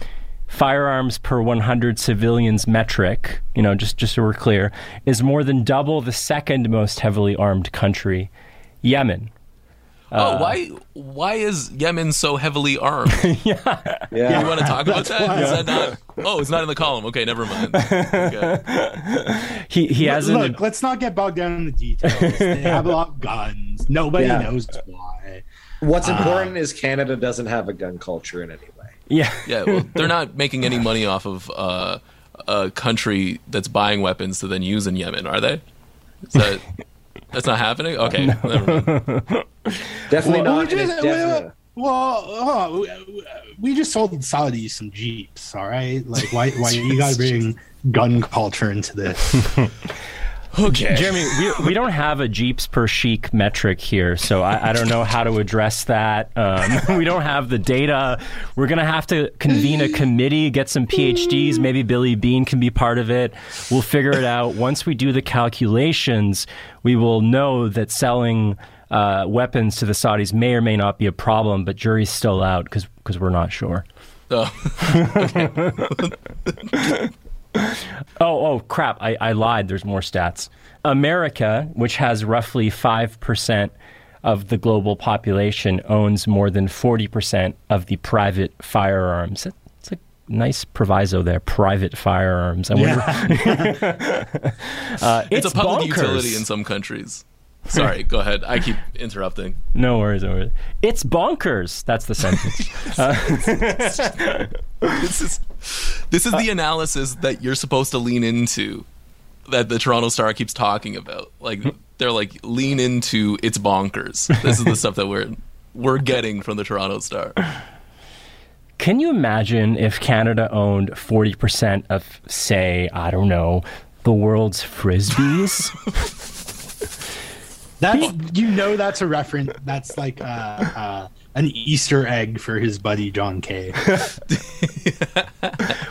firearms per 100 civilians metric you know just just so we're clear is more than double the second most heavily armed country yemen oh, why why is Yemen so heavily armed? You Yeah. You want to talk about That's that? why. Is that not? Oh, it's not in the column. Okay, never mind. Okay. he, he has an Look, let's not get bogged down in the details. They have a lot of guns. Nobody Yeah. knows why. What's important is Canada doesn't have a gun culture in any way. yeah Yeah, well, they're not making any money off of uh, a country that's buying weapons to then use in Yemen, are they? Is that that's not happening? Okay, never mind. Definitely Well, not. we just, a definite- well, oh, we- we just sold Saudis some Jeeps, all right? Like, why, why you gotta bring gun culture into this? Okay, Jeremy, we, we don't have a Jeeps per chic metric here, so I, I don't know how to address that. Um, we don't have the data. We're going to have to convene a committee, get some PhDs. Maybe Billy Beane can be part of it. We'll figure it out. Once we do the calculations, we will know that selling uh, weapons to the Saudis may or may not be a problem, but jury's still out because we're not sure. Oh, Oh, oh, crap. I, I lied. There's more stats. America, which has roughly 5% of the global population, owns more than 40% of the private firearms. It's a nice proviso there private firearms. I wonder. uh, it's, it's a public bonkers. utility in some countries. Sorry, go ahead. I keep interrupting. No worries, no worries. It's bonkers. That's the sentence. This is this is the analysis that you're supposed to lean into that the Toronto Star keeps talking about. Like they're like lean into it's bonkers. This is the stuff that we're we're getting from the Toronto Star. Can you imagine if Canada owned 40% of, say, I don't know, the world's frisbees? That you know that's a reference. That's like uh, uh, an Easter egg for his buddy John Kay.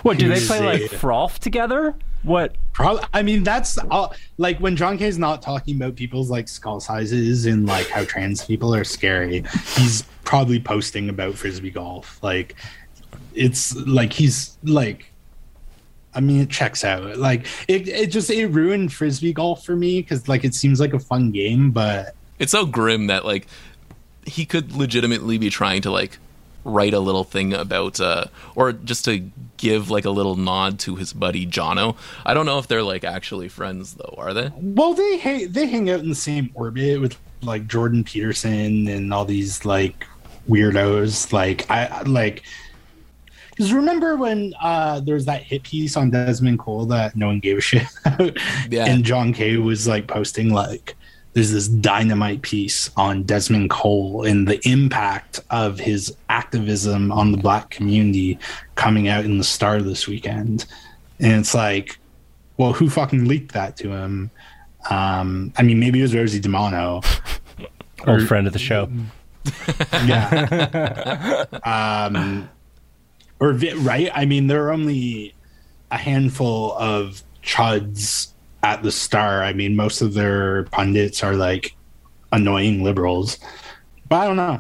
what, do they play like froth together? What? Probably, I mean, that's all, like when John Kay's not talking about people's like skull sizes and like how trans people are scary. He's probably posting about frisbee golf. Like, it's like he's like, I mean, it checks out. Like, it it just it ruined frisbee golf for me because like it seems like a fun game, but It's so grim that like he could legitimately be trying to like write a little thing about, uh, or just to give like a little nod to his buddy Jono. I don't know if they're like actually friends though, are they? Well, they hang, they hang out in the same orbit with like Jordan Peterson and all these like weirdos. Like I like because remember when uh there was that hit piece on Desmond Cole that no one gave a shit about, Yeah. and John Kay was like posting like there's this dynamite piece on Desmond Cole and the impact of his activism on the black community coming out in the Star this weekend, and it's like, well, who fucking leaked that to him? Um, I mean, maybe it was Rosie DiManno. Old friend of the show. Yeah. um, or right? I mean, there are only a handful of chuds at the Star. I mean, most of their pundits are like annoying liberals. But I don't know.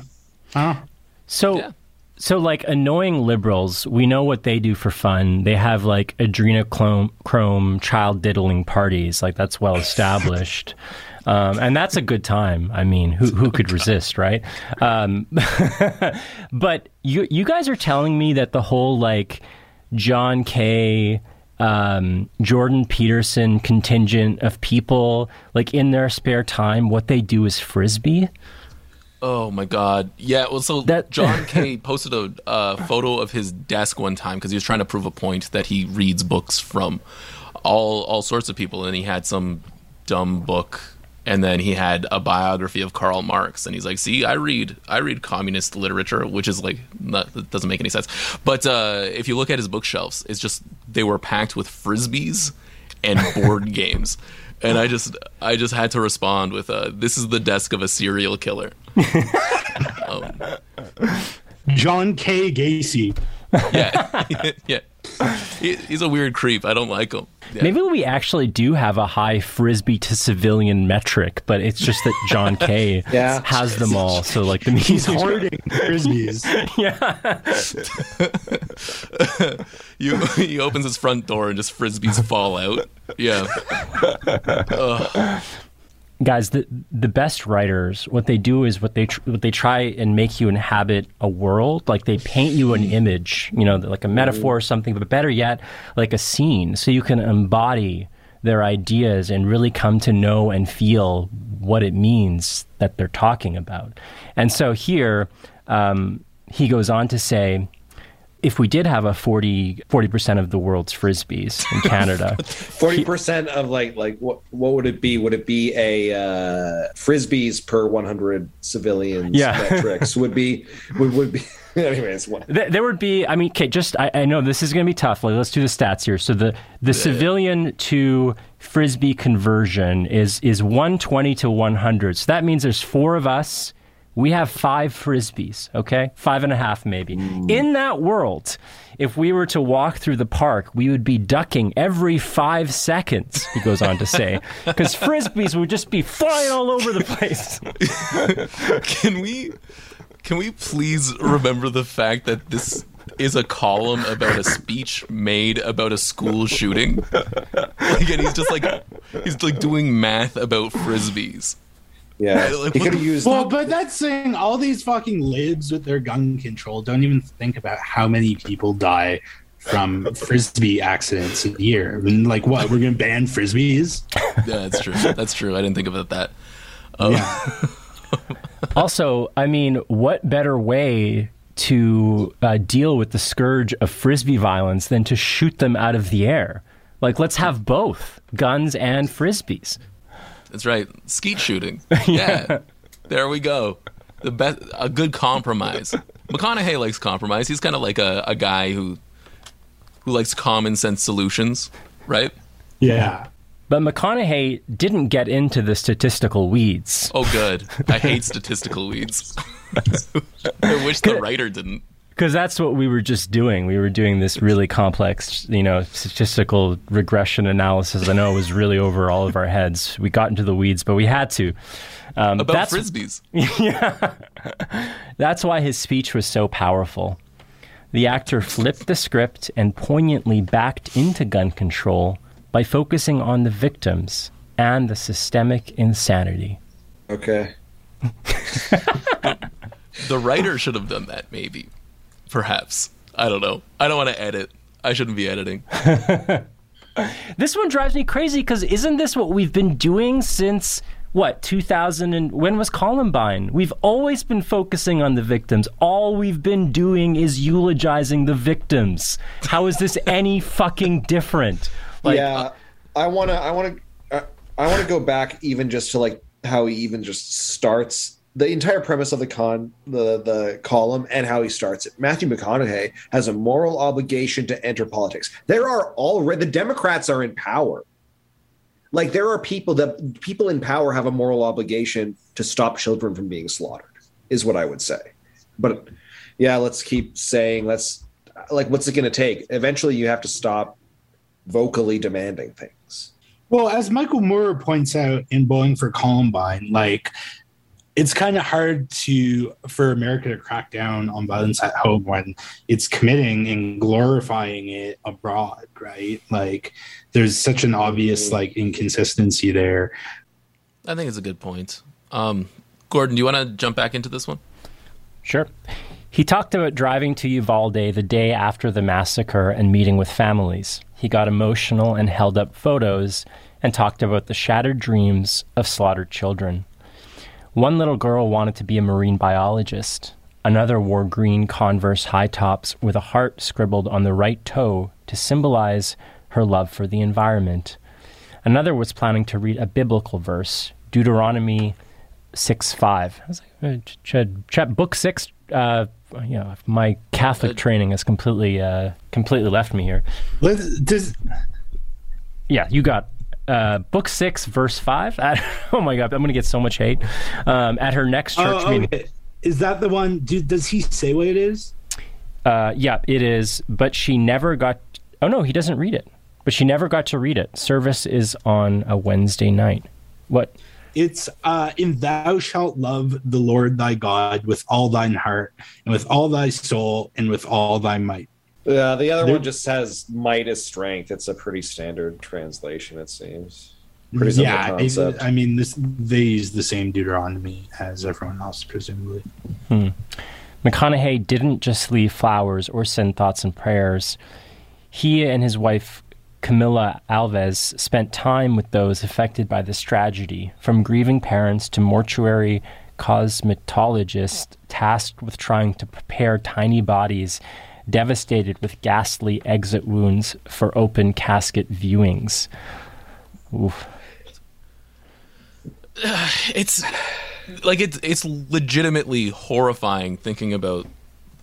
I don't know. So, Yeah. so like annoying liberals, we know what they do for fun. They have like adrenochrome chrome child diddling parties. Like that's well established. Um, and that's a good time. I mean, who who could resist, right? Um, but you you guys are telling me that the whole like John Kay, um, Jordan Peterson contingent of people, like in their spare time, what they do is frisbee. Oh my god. Yeah, well so That- John Kay posted a uh, photo of his desk one time cuz he was trying to prove a point that he reads books from all all sorts of people and he had some dumb book and then he had a biography of Karl Marx and he's like, "See, I read I read communist literature, which is like not, that doesn't make any sense." But uh, if you look at his bookshelves, it's just they were packed with frisbees and board games. And I just I just had to respond with uh, this is the desk of a serial killer. John K. Gacy. Yeah, yeah. He, he's a weird creep. I don't like him. Yeah. Maybe we actually do have a high frisbee to civilian metric, but it's just that John Kay Yeah. has them all. So like the He's music, hoarding frisbees. You, he opens his front door and just frisbees fall out. Yeah, guys. The the best writers, what they do is what they tr- what they try and make you inhabit a world. Like they paint you an image, you know, like a metaphor or something. But better yet, like a scene, so you can embody their ideas and really come to know and feel what it means that they're talking about. And so here, um, he goes on to say. If we did have a 40 percent of the world's frisbees in Canada, Forty percent of like like what what would it be? Would it be a uh, frisbees per one hundred civilians Yeah. metrics? Would be would would be anyways. What, Th- There would be, I mean, okay, just I, I know this is going to be tough. Like, let's do the stats here. So the the civilian to frisbee conversion is is 120 to 100. So that means there's four of us. We have five frisbees. Okay, five and a half maybe. Mm. In that world, if we were to walk through the park, we would be ducking every five seconds. He goes on to say, because frisbees would just be flying all over the place. can we can we please remember the fact that this is a column about a speech made about a school shooting? Like, and he's just like he's like doing math about frisbees. Yeah, Like, he could have used. Well, but that's saying all these fucking libs with their gun control don't even think about how many people die from frisbee accidents a year. I mean, like, what? We're gonna ban frisbees? Yeah, that's true. That's true. I didn't think about it that. Yeah. Also, I mean, what better way to uh, deal with the scourge of frisbee violence than to shoot them out of the air? Like, let's have both guns and frisbees. That's right. Skeet shooting. Yeah. There we go. The best a good compromise. McConaughey likes compromise. He's kind of like a, a guy who who likes common sense solutions, right? Yeah. But McConaughey didn't get into the statistical weeds. Oh good. I hate statistical weeds. I wish the writer didn't. Because that's what we were just doing. We were doing this really complex, you know, statistical regression analysis. I know it was really over all of our heads. We got into the weeds, but we had to. Um, About that's, frisbees. That's why his speech was so powerful. The actor flipped the script and poignantly backed into gun control by focusing on the victims and the systemic insanity. Okay. The writer should have done that, maybe. Perhaps. I don't know. I don't want to edit. I shouldn't be editing. This one drives me crazy because isn't this what we've been doing since what 2000 and when was Columbine? We've always been focusing on the victims. All we've been doing is eulogizing the victims. How is this any fucking different? Like, yeah, uh, I want to. I want to. Uh, I want to go back even just to like how he even just starts the entire premise of the con the the column and how he starts it. Matthew McConaughey has a moral obligation to enter politics. There are already the Democrats are in power. Like there are people that people in power have a moral obligation to stop children from being slaughtered. Is what I would say. But yeah, let's keep saying let's like what's it going to take? Eventually you have to stop vocally demanding things. Well, as Michael Moore points out in Bowling for Columbine, like it's kind of hard to for America to crack down on violence at home when it's committing and glorifying it abroad, right? Like there's such an obvious like inconsistency there. I think it's a good point. Um, Gordon, do you want to jump back into this one? Sure. He talked about driving to Uvalde the day after the massacre and meeting with families. He got emotional and held up photos and talked about the shattered dreams of slaughtered children. One little girl wanted to be a marine biologist. Another wore green Converse high tops with a heart scribbled on the right toe to symbolize her love for the environment. Another was planning to read a biblical verse, Deuteronomy 6 5. I was like, uh, book 6, uh, you know, my Catholic uh, training has completely, uh, completely left me here. Yeah, you got uh, book six, verse five. At, oh my god, I'm gonna get so much hate. Um, at her next church oh, okay. meeting. Is that the one? Do, does he say what it is? Uh, yeah, it is. But she never got. Oh no, he doesn't read it. But she never got to read it. Service is on a Wednesday night. What? It's uh, in thou shalt love the Lord thy God with all thine heart and with all thy soul and with all thy might. Yeah, the other They're, one just has might is strength. It's a pretty standard translation, it seems. Pretty yeah, concept. I mean, this they use the same Deuteronomy as everyone else, presumably. Hmm. McConaughey didn't just leave flowers or send thoughts and prayers. He and his wife Camila Alves spent time with those affected by this tragedy, from grieving parents to mortuary cosmetologists tasked with trying to prepare tiny bodies devastated with ghastly exit wounds for open casket viewings. Oof. It's like it's it's legitimately horrifying thinking about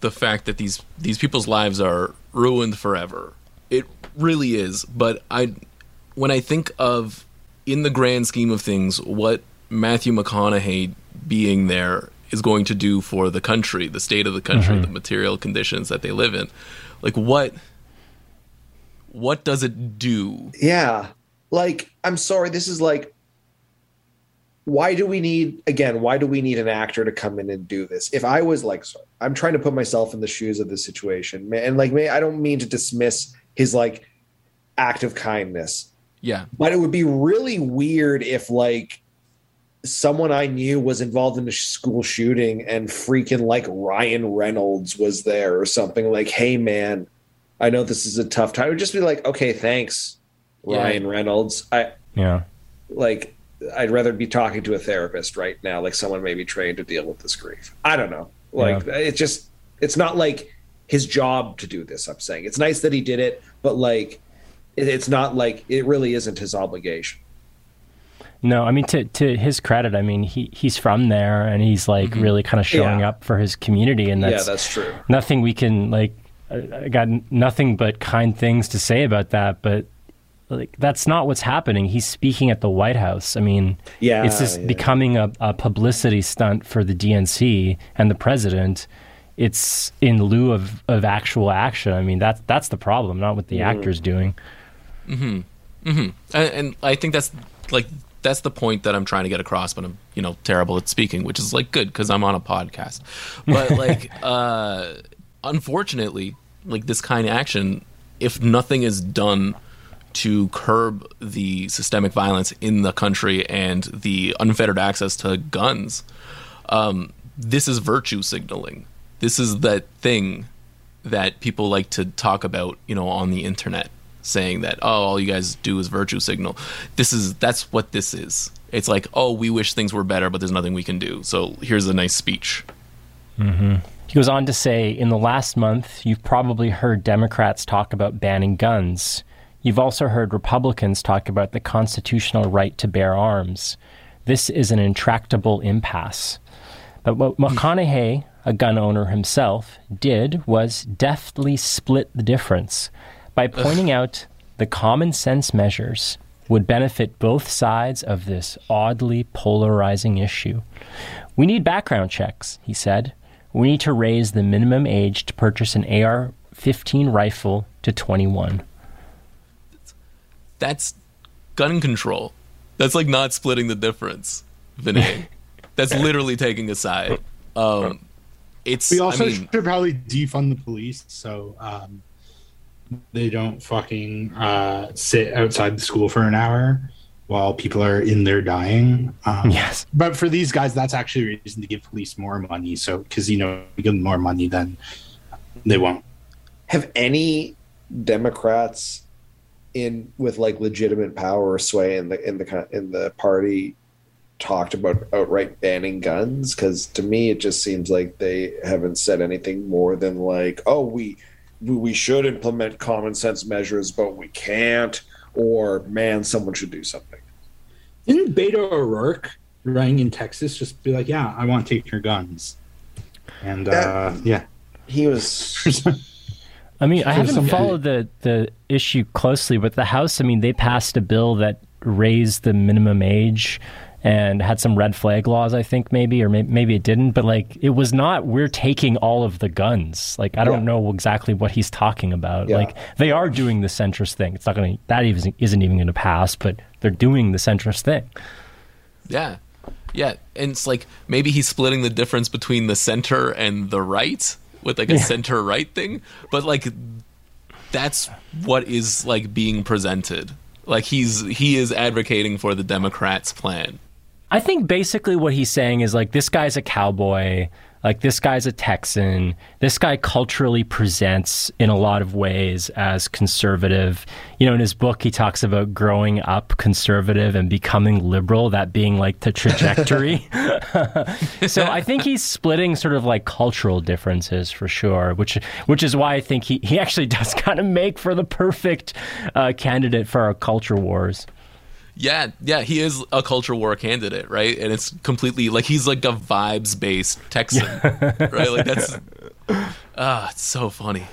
the fact that these these people's lives are ruined forever. It really is, but I when I think of in the grand scheme of things what Matthew McConaughey being there is going to do for the country, the state of the country, mm-hmm. the material conditions that they live in. Like what what does it do? Yeah. Like I'm sorry, this is like why do we need again why do we need an actor to come in and do this if i was like sorry, i'm trying to put myself in the shoes of the situation and like i don't mean to dismiss his like act of kindness yeah but it would be really weird if like someone I knew was involved in a school shooting and freaking like Ryan Reynolds was there or something like, hey man, I know this is a tough time. I would just be like, okay, thanks, yeah. Ryan Reynolds. I yeah, like I'd rather be talking to a therapist right now, like someone maybe trained to deal with this grief. I don't know. Like yeah. it's just it's not like his job to do this. I'm saying it's nice that he did it, but like it's not like it really isn't his obligation. No, I mean to to his credit, I mean he he's from there and he's like mm-hmm. really kind of showing yeah. up for his community, and that's yeah, that's true. Nothing we can like. I got nothing but kind things to say about that, but like that's not what's happening. He's speaking at the White House. I mean, yeah, it's just yeah. becoming a, a publicity stunt for the DNC and the president. It's in lieu of, of actual action. I mean, that's that's the problem, not what the mm-hmm. actor's doing. Hmm. Hmm. And, and I think that's like that's the point that I'm trying to get across, but I'm you know terrible at speaking, which is like good because I'm on a podcast. But like, uh, unfortunately, like this kind of action, if nothing is done to curb the systemic violence in the country and the unfettered access to guns, um, this is virtue signaling. This is that thing that people like to talk about, you know, on the internet, saying that oh, all you guys do is virtue signal. This is that's what this is. It's like oh, we wish things were better, but there's nothing we can do. So here's a nice speech. Mm-hmm. He goes on to say, in the last month, you've probably heard Democrats talk about banning guns. You've also heard Republicans talk about the constitutional right to bear arms. This is an intractable impasse. But what McConaughey, a gun owner himself, did was deftly split the difference by pointing out the common sense measures would benefit both sides of this oddly polarizing issue. We need background checks, he said. We need to raise the minimum age to purchase an AR 15 rifle to 21. That's gun control. That's like not splitting the difference, Vinay. That's literally taking a side. Um, it's. We also I mean, should probably defund the police so um, they don't fucking uh, sit outside the school for an hour while people are in there dying. Um, Yes. But for these guys, that's actually a reason to give police more money. So, because, you know, you give them more money, then they won't. Have any Democrats in with like legitimate power or sway in the in the in the party talked about outright banning guns? Because to me, it just seems like they haven't said anything more than like, "Oh, we we- we should implement common sense measures, but we can't," or "Man, someone should do something." Didn't Beto O'Rourke running in Texas just be like, yeah, I want to take your guns? And uh, yeah. He was I mean, I haven't some- followed the, the issue closely, but the House, I mean, they passed a bill that raised the minimum age and had some red flag laws, I think, maybe, or may- maybe it didn't. But, like, it was not, we're taking all of the guns. Like, I don't Yeah. know exactly what he's talking about. Yeah. Like, they are doing the centrist thing. It's not going to, that isn't, isn't even going to pass, but they're doing the centrist thing. yeah, yeah, and it's like maybe he's splitting the difference between the center and the right with like a center right thing, but like that's what is like being presented. Like he's he is advocating for the Democrats' plan. I think basically what he's saying is like this guy's a cowboy, like this guy's a Texan. This guy culturally presents in a lot of ways as conservative. You know, in his book he talks about growing up conservative and becoming liberal, that being like the trajectory. so I think he's splitting sort of like cultural differences for sure, which which is why I think he, he actually does kind of make for the perfect uh, candidate for our culture wars. Yeah, yeah, he is a culture war candidate, right? And it's completely like he's like a vibes based Texan, right? Like that's ah, it's so funny,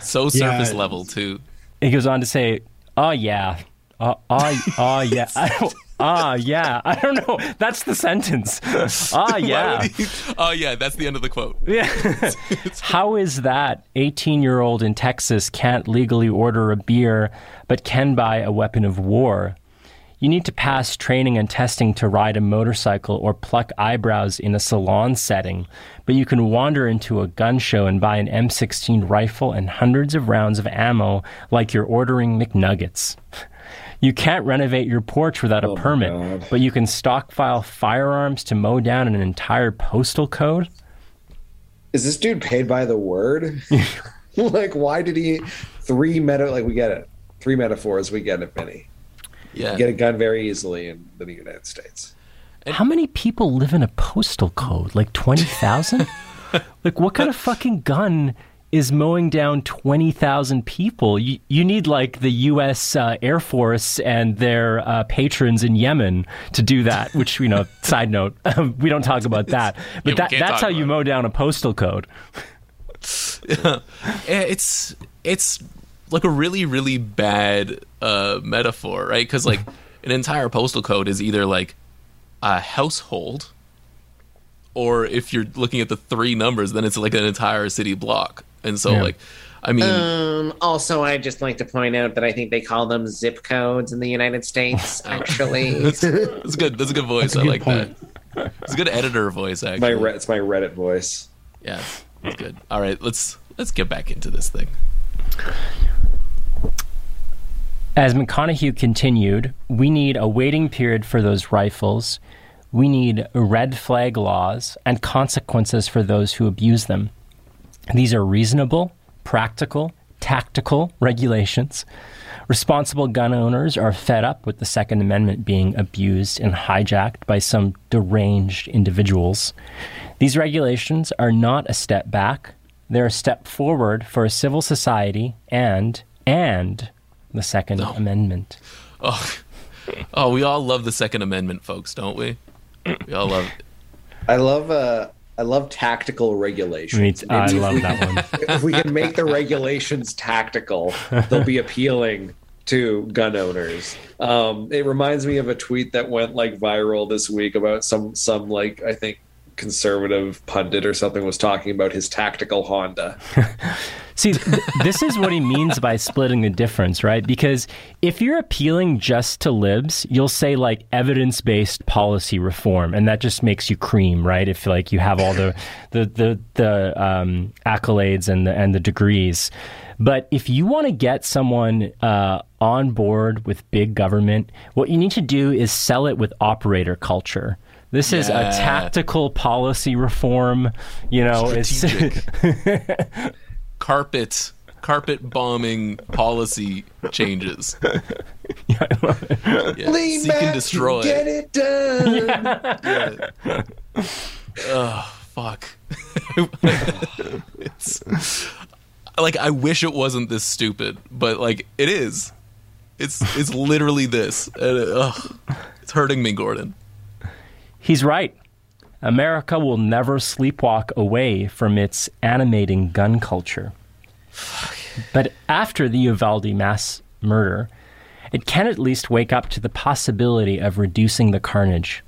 so surface it level too. he goes on to say, "Oh yeah, oh oh, oh yeah, I don't, ah yeah, I don't know. That's the sentence. Ah yeah, he- oh yeah, that's the end of the quote. yeah. How is that? Eighteen-year-old in Texas can't legally order a beer, but can buy a weapon of war." You need to pass training and testing to ride a motorcycle or pluck eyebrows in a salon setting, but you can wander into a gun show and buy an M16 rifle and hundreds of rounds of ammo like you're ordering McNuggets. You can't renovate your porch without a Oh permit, but you can stockpile firearms to mow down an entire postal code. is this dude paid by the word? like, why did he three meta? Like, we get it. Three metaphors, we get it, Benny. Yeah, You get a gun very easily in the United States. How many people live in a postal code? Like 20,000? like, what kind of fucking gun is mowing down 20,000 people? You, you need, like, the U.S. Uh, Air Force and their uh, patrons in Yemen to do that, which, you know, side note, we don't talk about that. But we that, that's how you about mow down a postal code. Yeah, it's it's like a really really bad uh, metaphor, right? Because like an entire postal code is either like a household, or if you're looking at the three numbers, then it's like an entire city block. And so Yeah. like, I mean, Um, also, I'd just like to point out that I think they call them zip codes in the United States, actually. that's, that's good. That's a good voice. a I good like point. that. It's a good editor voice, My actually. Re- it's my Reddit voice. Yeah, it's good. All right, let's let's get back into this thing. As McConaughey continued, we need a waiting period for those rifles. We need red flag laws and consequences for those who abuse them. These are reasonable, practical, tactical regulations. Responsible gun owners are fed up with the Second Amendment being abused and hijacked by some deranged individuals. These regulations are not a step back, they're a step forward for a civil society and and the Second Amendment. Oh, oh, we all love the Second Amendment, folks, don't we? We all love it. I love uh I love tactical regulations. Me t- I Maybe if love that one. if we can make the regulations tactical, they'll be appealing to gun owners. Um, it reminds me of a tweet that went like viral this week about some some like I think conservative pundit or something was talking about his tactical Honda. See, th- this is what he means by splitting the difference, right? Because if you're appealing just to libs, you'll say like evidence based policy reform, and that just makes you cream, right? If like you have all the the the, the um, accolades and the and the degrees. But if you want to get someone uh, on board with big government, what you need to do is sell it with operator culture. This is a tactical policy reform. You know, it's Strategic. carpet carpet bombing policy changes. Yeah, Lean seek back, and destroy. get it done. Yeah. oh fuck. it's like I wish it wasn't this stupid, but like it is. It's it's literally this. And it, ugh, it's hurting me, Gordon. He's right. America will never sleepwalk away from its animating gun culture. But after the Uvalde mass murder, it can at least wake up to the possibility of reducing the carnage.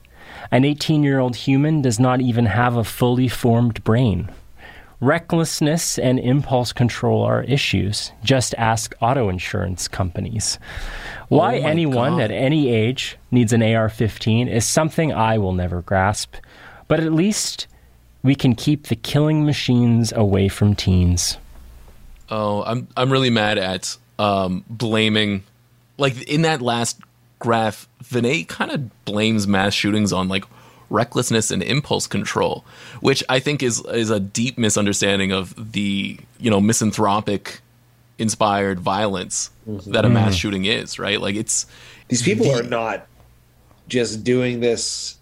An 18 year old human does not even have a fully formed brain. Recklessness and impulse control are issues. Just ask auto insurance companies. Oh Why Oh anyone God. at any age needs an AR 15 is something I will never grasp. But at least we can keep the killing machines away from teens. Oh, I'm I'm really mad at um, blaming, like in that last graph, Vinay kind of blames mass shootings on like recklessness and impulse control, which I think is is a deep misunderstanding of the you know misanthropic inspired violence that a mass shooting is. Right, like it's These people are not just doing this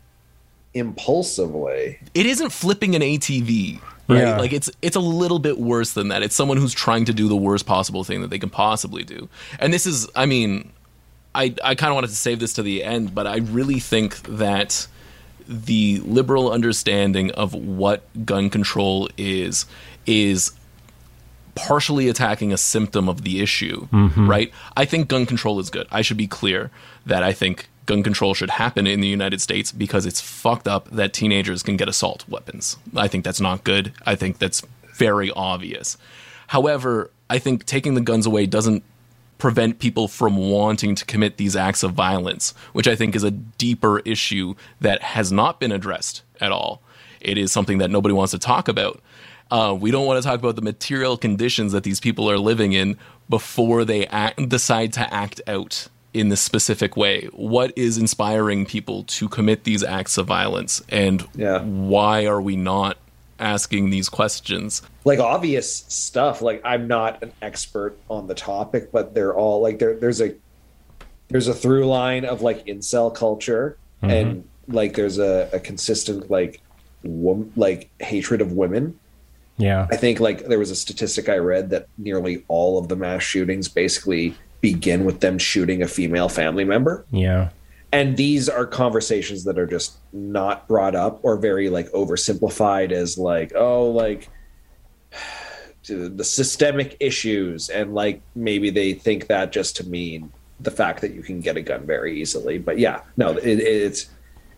impulsively. it isn't flipping an ATV. Right? Yeah. Like it's it's a little bit worse than that. It's someone who's trying to do the worst possible thing that they can possibly do. And this is I mean, I I kind of wanted to save this to the end, but I really think that the liberal understanding of what gun control is is partially attacking a symptom of the issue, mm-hmm. right? I think gun control is good. I should be clear that I think gun control should happen in the United States because it's fucked up that teenagers can get assault weapons. I think that's not good. I think that's very obvious. However, I think taking the guns away doesn't prevent people from wanting to commit these acts of violence, which I think is a deeper issue that has not been addressed at all. It is something that nobody wants to talk about. Uh, we don't want to talk about the material conditions that these people are living in before they act, decide to act out in this specific way. What is inspiring people to commit these acts of violence, and Yeah. why are we not asking these questions? like obvious stuff like i'm not an expert on the topic but they're all like there there's a there's a through line of like incel culture mm-hmm. and like there's a, a consistent like wom- like hatred of women Yeah. i think like there was a statistic i read that nearly all of the mass shootings basically begin with them shooting a female family member Yeah. and these are conversations that are just not brought up or very like oversimplified as like oh like the systemic issues and like maybe they think that just to mean the fact that you can get a gun very easily but yeah no it, it's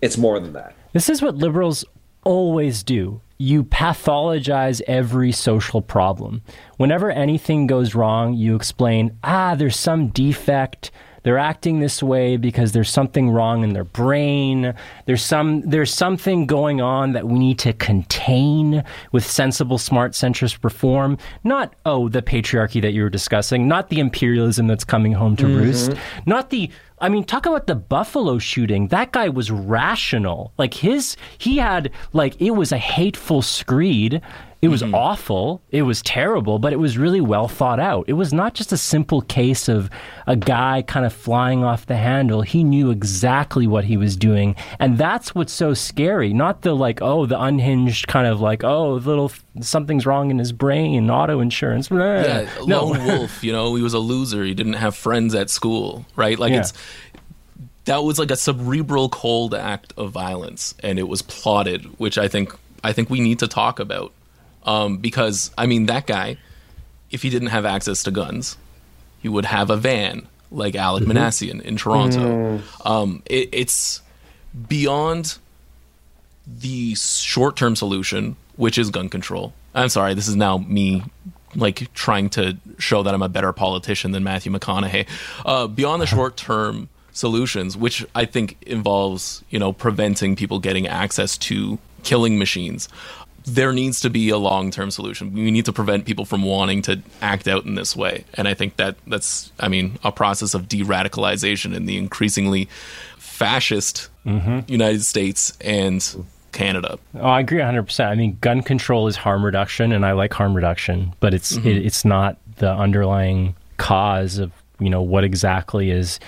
it's more than that This is what liberals always do. You pathologize every social problem. Whenever anything goes wrong, you explain, ah, there's some defect. They're acting this way because there's something wrong in their brain. There's some there's something going on that we need to contain with sensible, smart, centrist reform. Not oh, the patriarchy that you were discussing, not the imperialism that's coming home to roost, not the I mean, talk about the Buffalo shooting. That guy was rational. Like his, he had like it was a hateful screed, It was mm-hmm. awful. It was terrible, but it was really well thought out. It was not just a simple case of a guy kind of flying off the handle. He knew exactly what he was doing. And that's what's so scary. Not the like, oh, the unhinged kind of like, oh, little something's wrong in his brain, auto insurance. blah. Yeah, no. lone wolf. You know, he was a loser. He didn't have friends at school, right? Like Yeah. it's that was like a cerebral cold act of violence, and it was plotted, which I think I think we need to talk about um, because I mean that guy, if he didn't have access to guns, he would have a van like Alek Minassian in Toronto. Um, it, it's beyond the short-term solution, which is gun control. I'm sorry, this is now me like trying to show that I'm a better politician than Matthew McConaughey. Uh, beyond the short-term solutions, which I think involves you know preventing people getting access to killing machines. There needs to be a long-term solution. We need to prevent people from wanting to act out in this way, and I think that that's, I mean, a process of de-radicalization in the increasingly fascist United States and Canada. Oh, I agree 100%. I mean, gun control is harm reduction, and I like harm reduction, but it's Mm-hmm. it, it's not the underlying cause of you know what exactly is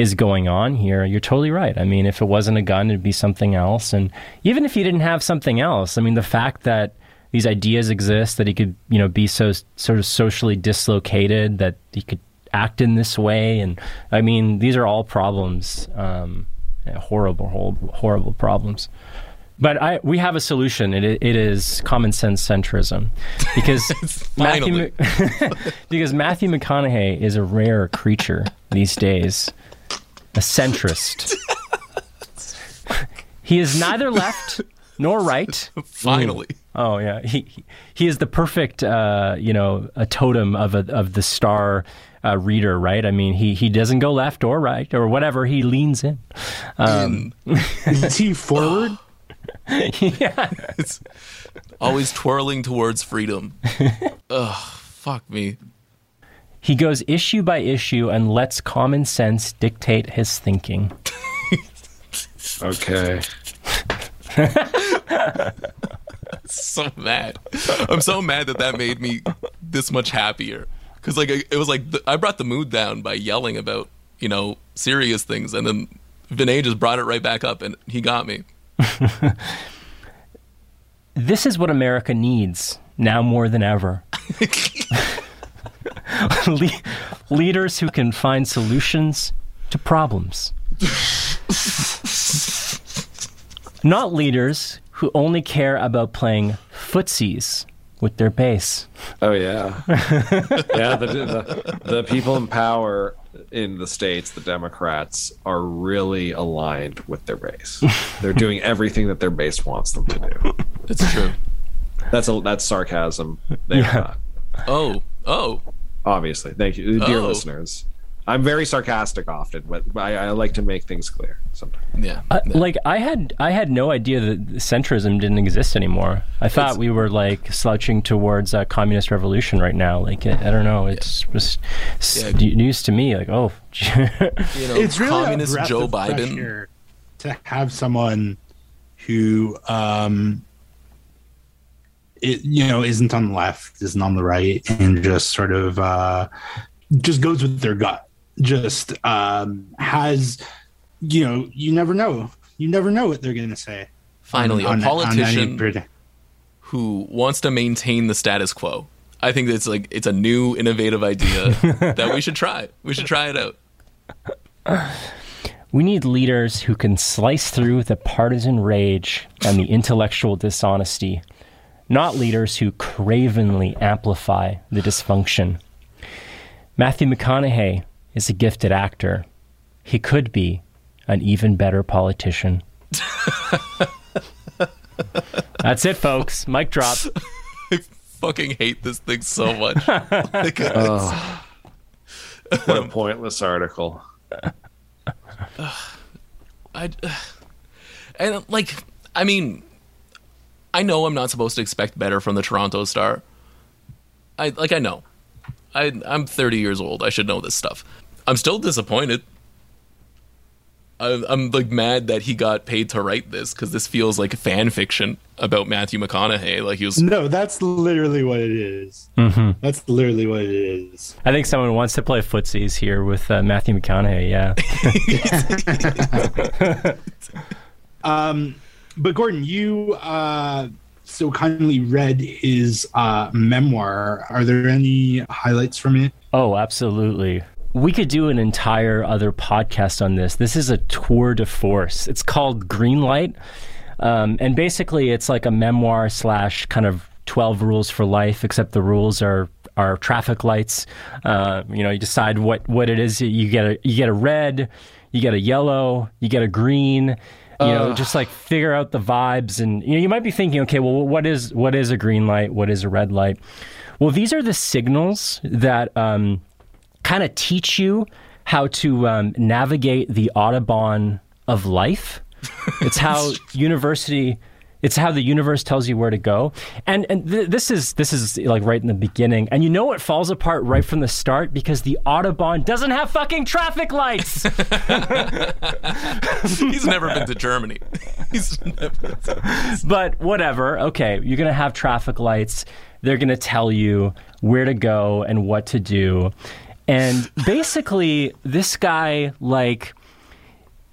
is going on here. You're totally right. I mean, if it wasn't a gun, it'd be something else. And even if he didn't have something else, I mean, the fact that these ideas exist, that he could you know be so sort of socially dislocated, that he could act in this way, and I mean, these are all problems. Um, horrible, horrible, horrible problems. But I, we have a solution. It, it is common sense centrism, because Matthew, because Matthew McConaughey is a rare creature these days, a centrist. he is neither left nor right. Finally. Oh yeah, he he, he is the perfect uh, you know a totem of a, of the star uh, reader, right? I mean, he he doesn't go left or right or whatever. He leans in. Um, Is he forward? yeah. It's always twirling towards freedom. Ugh, fuck me. He goes issue by issue and lets common sense dictate his thinking. Okay. So mad. I'm so mad that that made me this much happier. Because like it was like the, I brought the mood down by yelling about you know serious things, and then Vinay just brought it right back up, and he got me. This is what America needs now more than ever. Le- leaders who can find solutions to problems. Not leaders who only care about playing footsies with their base. Oh yeah, yeah. The, the the people in power in the states, the Democrats, are really aligned with their base. They're doing everything that their base wants them to do. It's true. That's a that's sarcasm. They are not. Oh, oh, Obviously, thank you, dear Oh. listeners. I'm very sarcastic often, but I, I like to make things clear sometimes. yeah. I, yeah. like I had, I had no idea that centrism didn't exist anymore. I thought It's- we were like slouching towards a communist revolution right now. Like I, I don't know, it's just s- Yeah. news to me. Like oh, you know, it's really communist a Joe of Biden. to have someone who um it, you know isn't on the left isn't on the right and just sort of uh just goes with their gut just um has you know you never know you never know what they're gonna say Finally, on- a on- on politician who wants to maintain the status quo. I think it's like it's a new, innovative idea that we should try. We should try it out. we need leaders who can slice through the partisan rage and the intellectual dishonesty, not leaders who cravenly amplify the dysfunction. Matthew McConaughey is a gifted actor. He could be an even better politician. That's it, folks. Mic drop. I fucking hate this thing so much. Like, it's- What a pointless article. I, and like, I mean, I know I'm not supposed to expect better from the Toronto Star. I like, I know. I I'm 30 years old. I should know this stuff. I'm still disappointed. I'm, I'm like mad that he got paid to write this because this feels like fan fiction about Matthew McConaughey. Like he was No, that's literally what it is. Mhm. That's literally what it is. I think someone wants to play footsies here with uh, Matthew McConaughey. Yeah. Um, but Gordon, you uh, so kindly read his uh, memoir. Are there any highlights from it? Oh, absolutely. We could do an entire other podcast on this. This is a tour de force. It's called Greenlight. Um, and basically, it's like a memoir slash kind of 12 rules for life, except the rules are are traffic lights. Uh, you know, you decide what, what it is. You get a you get a red, you get a yellow, you get a green. You know, just like figure out the vibes, and you know, you might be thinking, okay, well, what is what is a green light? What is a red light? Well, these are the signals that um, kind of teach you how to um, navigate the autobahn of life. It's how university. It's how the universe tells you where to go, and and th- this is this is like right in the beginning, and you know it falls apart right from the start because the autobahn doesn't have fucking traffic lights. he's never been to Germany. He's never but whatever. Okay, you're gonna have traffic lights. They're gonna tell you where to go and what to do. And basically, this guy, like,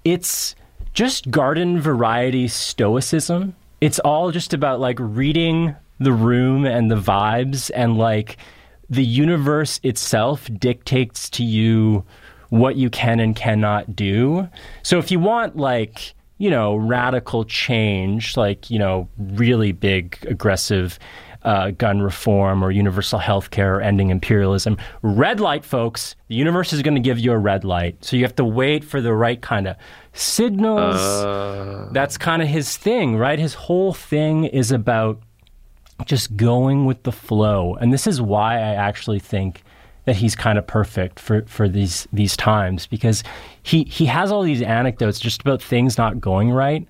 it's just garden variety stoicism. It's all just about like reading the room and the vibes, and like the universe itself dictates to you what you can and cannot do. So if you want like, you know, radical change, like, you know, really big, aggressive uh, gun reform or universal health care or ending imperialism, red light, folks, the universe is going to give you a red light. So you have to wait for the right kind of signals. That's kind of his thing, right? His whole thing is about just going with the flow. And this is why I actually think that he's kind of perfect for, for these these times because he he has all these anecdotes just about things not going right.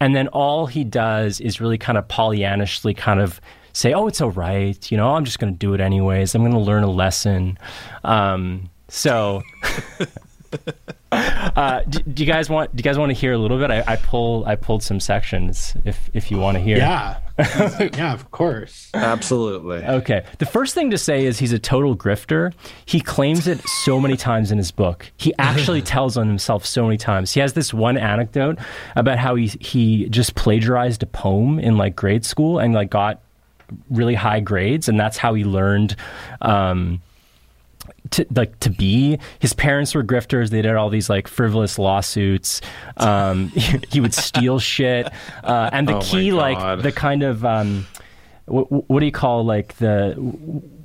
And then all he does is really kind of Pollyannishly kind of say, "Oh, it's all right. You know, I'm just going to do it anyways. I'm going to learn a lesson." Um, so, uh, do, do you guys want? Do you guys want to hear a little bit? I, I pull I pulled some sections if if you want to hear. Yeah, yeah, of course. Absolutely. Okay. The first thing to say is he's a total grifter. He claims it so many times in his book. He actually tells on himself so many times. He has this one anecdote about how he he just plagiarized a poem in like grade school and like got really high grades, and that's how he learned. Um, to like to be. His parents were grifters. They did all these like frivolous lawsuits. Um he, would steal shit. Uh and the Oh key like the kind of um what, what do you call like the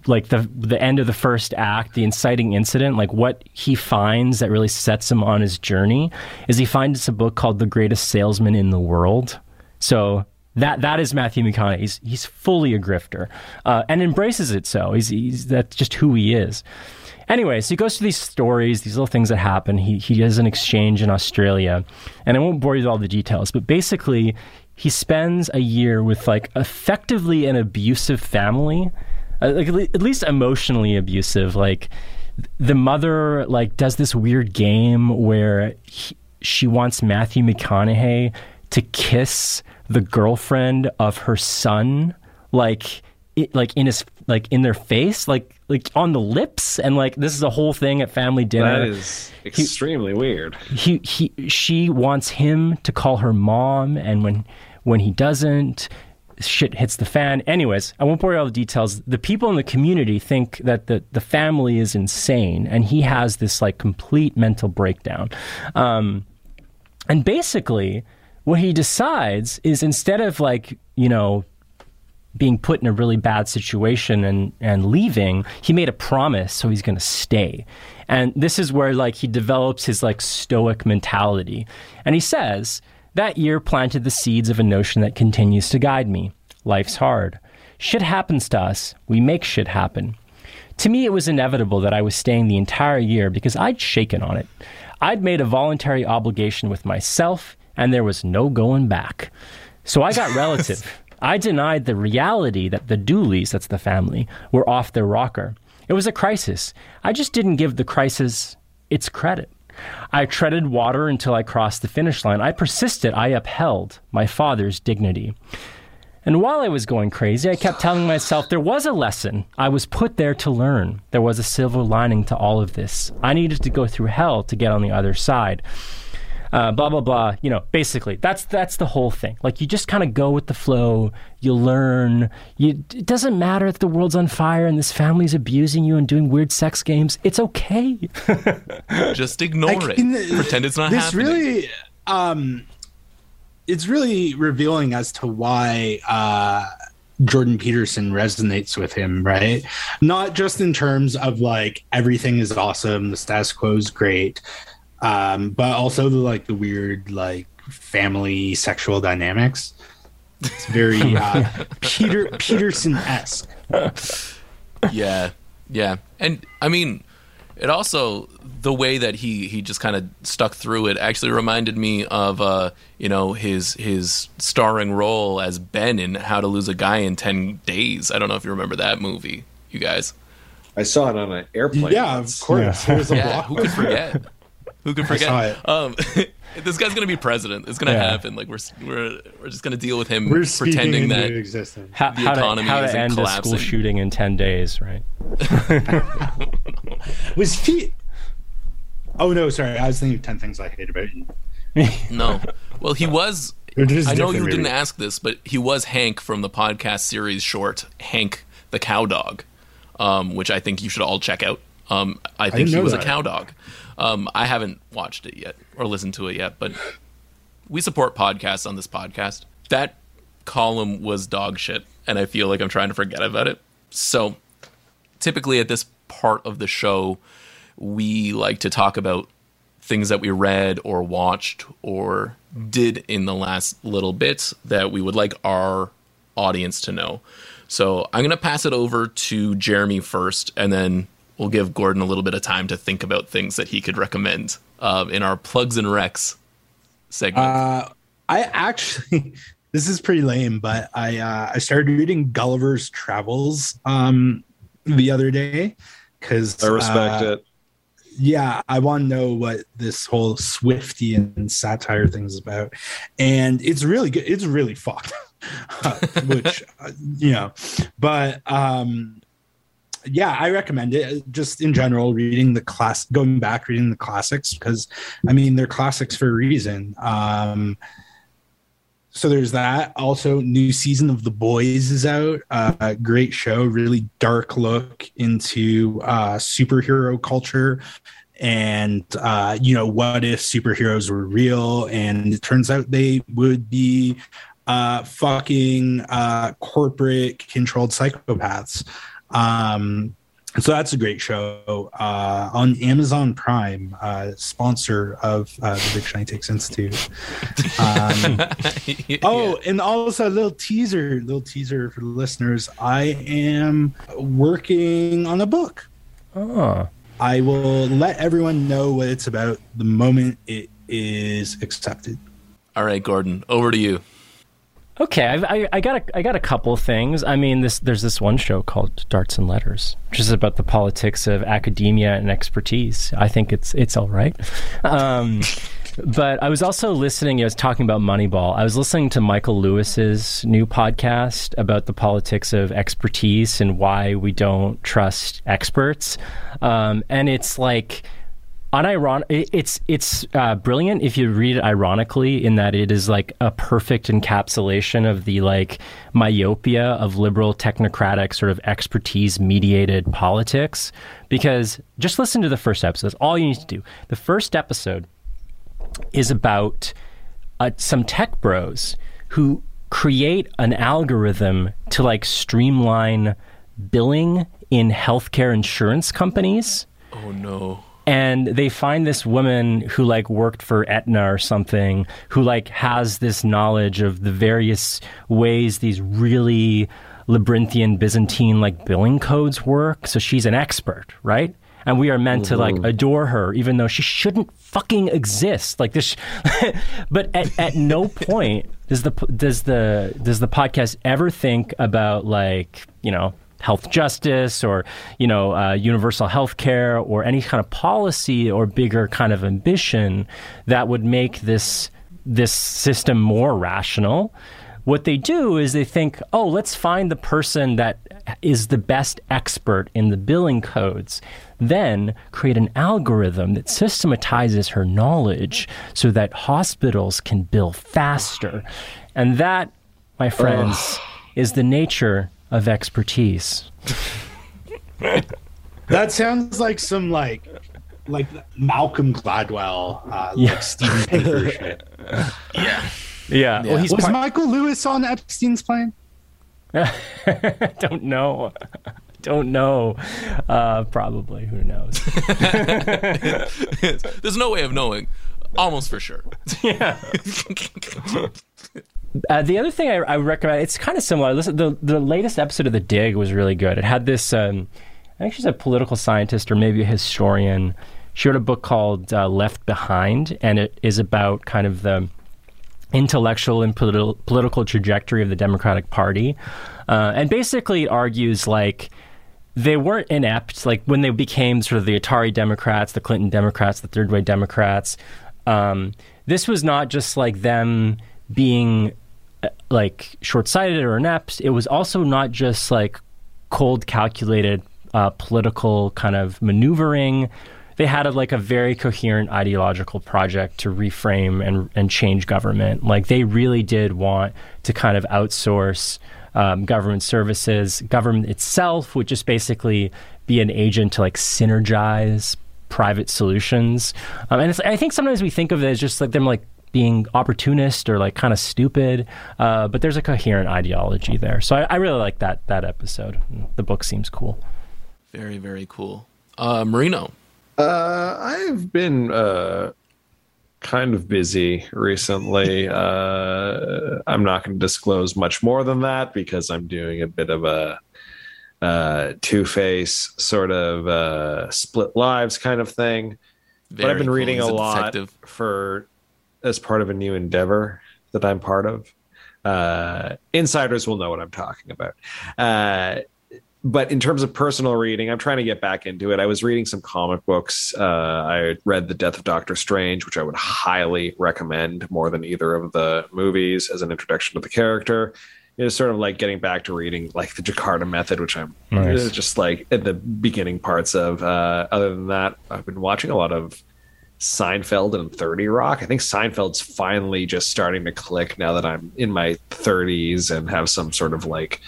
like the the end of the first act the inciting incident like what he finds that really sets him on his journey is he finds a book called the greatest salesman in the world. So that that is Matthew McConaughey. He's he's fully a grifter, uh, and embraces it. So he's, he's that's just who he is. Anyway, so he goes through these stories, these little things that happen. He he does an exchange in Australia, and I won't bore you with all the details, but basically, he spends a year with like effectively an abusive family, uh, like at least emotionally abusive. Like the mother like does this weird game where he, she wants Matthew McConaughey to kiss the girlfriend of her son, like it, like in his like in their face, like like on the lips, and like this is a whole thing at family dinner. That is extremely weird. he he she wants him to call her mom, and when when he doesn't. Shit hits the fan. Anyways, I won't bore you all the details. The people in the community think that the, the family is insane, and he has this like complete mental breakdown. Um, and basically, what he decides is instead of like, you know, being put in a really bad situation and, and leaving, he made a promise, so he's going to stay. And this is where like he develops his like stoic mentality. And he says, that year planted the seeds of a notion that continues to guide me. Life's hard. Shit happens to us. We make shit happen. To me, it was inevitable that I was staying the entire year because I'd shaken on it. I'd made a voluntary obligation with myself, and there was no going back. So I got relative. I denied the reality that the Dooleys, that's the family, were off their rocker. It was a crisis. I just didn't give the crisis its credit. I treaded water until I crossed the finish line. I persisted. I upheld my father's dignity. And while I was going crazy, I kept telling myself there was a lesson. I was put there to learn. There was a silver lining to all of this. I needed to go through hell to get on the other side. Uh, blah blah blah. You know, basically, that's that's the whole thing. Like you just kind of go with the flow. You learn. You it doesn't matter if the world's on fire and this family's abusing you and doing weird sex games. It's okay. Just ignore I it. can- Pretend it's not this happening. really um it's really revealing as to why uh Jordan Peterson resonates with him, right? Not just in terms of like everything is awesome, the status quo is great, um, but also the like the weird like family sexual dynamics. It's very uh, Peter Peterson esque. yeah yeah and i mean it also the way that he he just kind of stuck through it actually reminded me of uh you know his his starring role as ben in how to lose a guy in 10 days i don't know if you remember that movie you guys I saw it on an airplane. Yeah, of once. course. It was a yeah who could forget who could forget saw it. um this guy's gonna be president it's gonna Yeah. happen like we're we're we're just gonna deal with him We're pretending that existence. How, The how to, how to isn't end a school shooting in ten days, right? Was he? Oh no, sorry. I was thinking of ten things I hate about you. no well he was I know different, you didn't maybe. ask this, but he was Hank from the podcast series short Hank the Cow Dog, um, which I think you should all check out. Um, I think didn't he know was a that. cow dog. Um, I haven't watched it yet or listened to it yet, but we support podcasts on this podcast. That column was dog shit, and I feel like I'm trying to forget about it. So typically at this part of the show, we like to talk about things that we read or watched or did in the last little bit that we would like our audience to know. So I'm going to pass it over to Jeremy first, and then we'll give Gordon a little bit of time to think about things that he could recommend um, in our plugs and recs segment. Uh, I actually, this is pretty lame, but I uh, I started reading Gulliver's Travels um, the other day because I respect it. yeah, I want to know what this whole Swiftian satire thing is about, and it's really good. It's really fucked, which uh, you know, but um, yeah, I recommend it. Just in general, reading the class, going back reading the classics because I mean they're classics for a reason. Um, so there's that. Also, new season of The Boys is out. Uh, great show, really dark look into uh, superhero culture, and uh, you know what if superheroes were real? And it turns out they would be uh, fucking uh, corporate controlled psychopaths. Um, so that's a great show uh, on Amazon Prime, uh, sponsor of uh, the Big Shiny Takes Institute. Um, Oh, and also a little teaser, little teaser for the listeners. I am working on a book. Oh, I will let everyone know what it's about the moment it is accepted. All right, Gordon, over to you. Okay. I've, I I got a, I got a couple of things. I mean, this there's this one show called Darts and Letters, which is about the politics of academia and expertise. I think it's it's all right. Um, but I was also listening. I was talking about Moneyball. I was listening to Michael Lewis's new podcast about the politics of expertise and why we don't trust experts. Um, and it's like uniron it- it's it's uh, brilliant if you read it ironically in that it is like a perfect encapsulation of the like myopia of liberal technocratic sort of expertise mediated politics. Because just listen to the first episode. That's all you need to do. The first episode is about uh, some tech bros who create an algorithm to like streamline billing in healthcare insurance companies. Oh no. And they find this woman who like worked for Aetna or something who like has this knowledge of the various ways these really labyrinthian Byzantine like billing codes work. So she's an expert right? And we are meant to like mm-hmm. adore her even though she shouldn't fucking exist. Like this but at, at no point does the does the does the podcast ever think about like you know health justice or you know uh, universal health care or any kind of policy or bigger kind of ambition that would make this this system more rational what they do is they think, oh, let's find the person that is the best expert in the billing codes. Then create an algorithm that systematizes her knowledge so that hospitals can bill faster. And that, my friends, Ugh. is the nature of expertise. that sounds like some like like Malcolm Gladwell, uh, yeah. like Steven Pinker shit. Yeah. Yeah. Well, he's was part- Michael Lewis on Epstein's plane? don't know. Don't know. Uh, probably. Who knows? There's no way of knowing. Almost for sure. Yeah. Uh, the other thing I, I, recommend, it's kind of similar. Listen, the the latest episode of The Dig was really good. It had this, um, I think she's a political scientist or maybe a historian. She wrote a book called uh, Left Behind, and it is about kind of the intellectual and political, political trajectory of the Democratic Party. Uh, and basically argues like they weren't inept. Like when they became sort of the Atari Democrats, the Clinton Democrats, the Third Way Democrats, um, this was not just like them being like short sighted or inept. It was also not just like cold, calculated uh, political kind of maneuvering they had a, like a very coherent ideological project to reframe and and change government. Like they really did want to kind of outsource um, government services. Government itself would just basically be an agent to like synergize private solutions. Um, and I think sometimes we think of it as just like them like being opportunist or like kind of stupid, uh, but there's a coherent ideology there. So I, I, really like that that episode. The book seems cool. Very very cool. Uh, Marino, uh, I've been uh, kind of busy recently. uh, I'm not going to disclose much more than that because I'm doing a bit of a uh, two face sort of uh, split lives kind of thing. Very but I've been cool. reading a, a lot for as part of a new endeavor that I'm part of. Uh, insiders will know what I'm talking about. Uh, but in terms of personal reading, I'm trying to get back into it. I was reading some comic books. Uh, I read The Death of Doctor Strange, which I would highly recommend more than either of the movies as an introduction to the character. It is sort of like getting back to reading like the Jakarta Method, which I'm nice. just like at the beginning parts of. Uh, other than that, I've been watching a lot of Seinfeld and 30 Rock. I think Seinfeld's finally just starting to click now that I'm in my 30s and have some sort of like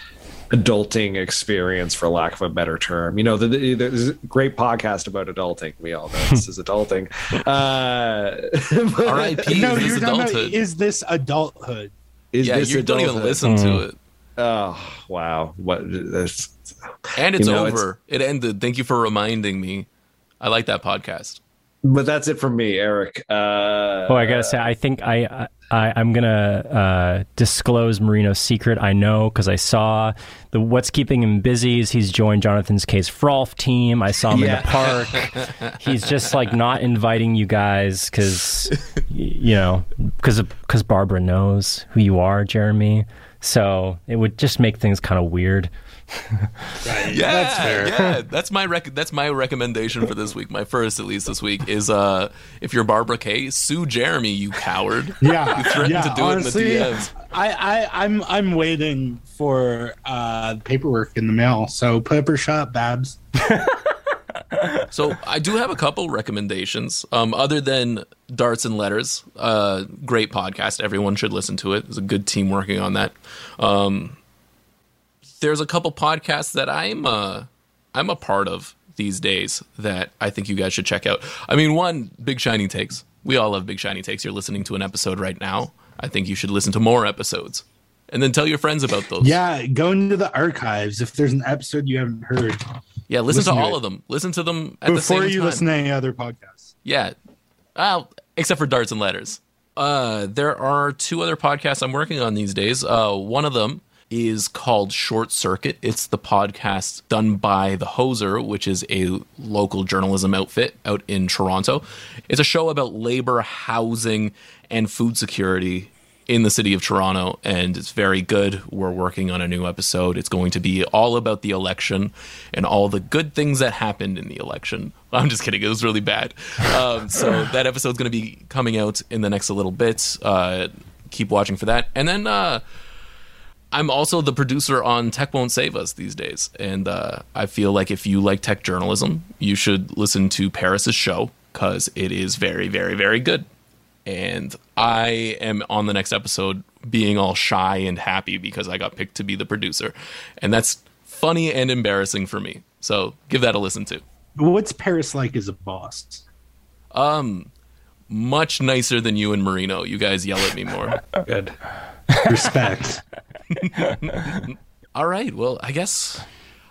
adulting experience, for lack of a better term. You know, the, the, there's a great podcast about adulting. We all know this is adulting. Uh, R.I.P. No, you're adulthood. is this adulthood? Is yeah, you adulthood? don't even listen mm. to it. Oh wow! What this? And it's you know, over. It's, it ended. Thank you for reminding me. I like that podcast. But that's it from me, Eric. Uh, oh, I gotta say, I think I I, am gonna uh, disclose Marino's secret. I know because I saw the what's keeping him busy is he's joined Jonathan Kay's Frolf team. I saw him yeah. in the park. he's just like not inviting you guys because you know because because Barbara knows who you are, Jeremy. So it would just make things kind of weird. Right. Yeah, that's fair. yeah, that's my rec- that's my recommendation for this week. My first, at least this week, is uh, if you're Barbara Kay, sue Jeremy, you coward. Yeah, you threatened yeah, to do honestly, it in the DMs. I, I, I'm I'm waiting for uh, paperwork in the mail. So pepper shot, Babs. so I do have a couple recommendations. Um, other than Darts and Letters, uh, great podcast. Everyone should listen to it. There's a good team working on that. Um, there's a couple podcasts that I'm uh, I'm a part of these days that I think you guys should check out. I mean, one, Big Shiny Takes. We all love Big Shiny Takes. You're listening to an episode right now. I think you should listen to more episodes. And then tell your friends about those. Yeah, go into the archives. If there's an episode you haven't heard, yeah, listen, listen to, to all of them. Listen to them at Before the same you listen to any other podcasts. Yeah, well, except for Darts and Letters. Uh, there are two other podcasts I'm working on these days. Uh, one of them is called Short Circuit. It's the podcast done by The Hoser, which is a local journalism outfit out in Toronto. It's a show about labor, housing, and food security in the city of Toronto, and it's very good. We're working on a new episode. It's going to be all about the election and all the good things that happened in the election. I'm just kidding. It was really bad. Um, so that episode's going to be coming out in the next little bit. Uh, keep watching for that. And then uh, I'm also the producer on Tech Won't Save Us these days. And uh, I feel like if you like tech journalism, you should listen to Paris's show because it is very, very, very good. And I am on the next episode being all shy and happy because I got picked to be the producer. And that's funny and embarrassing for me. So give that a listen to. What's Paris like as a boss? Um, much nicer than you and Marino. You guys yell at me more. Good. Respect. All right. Well, I guess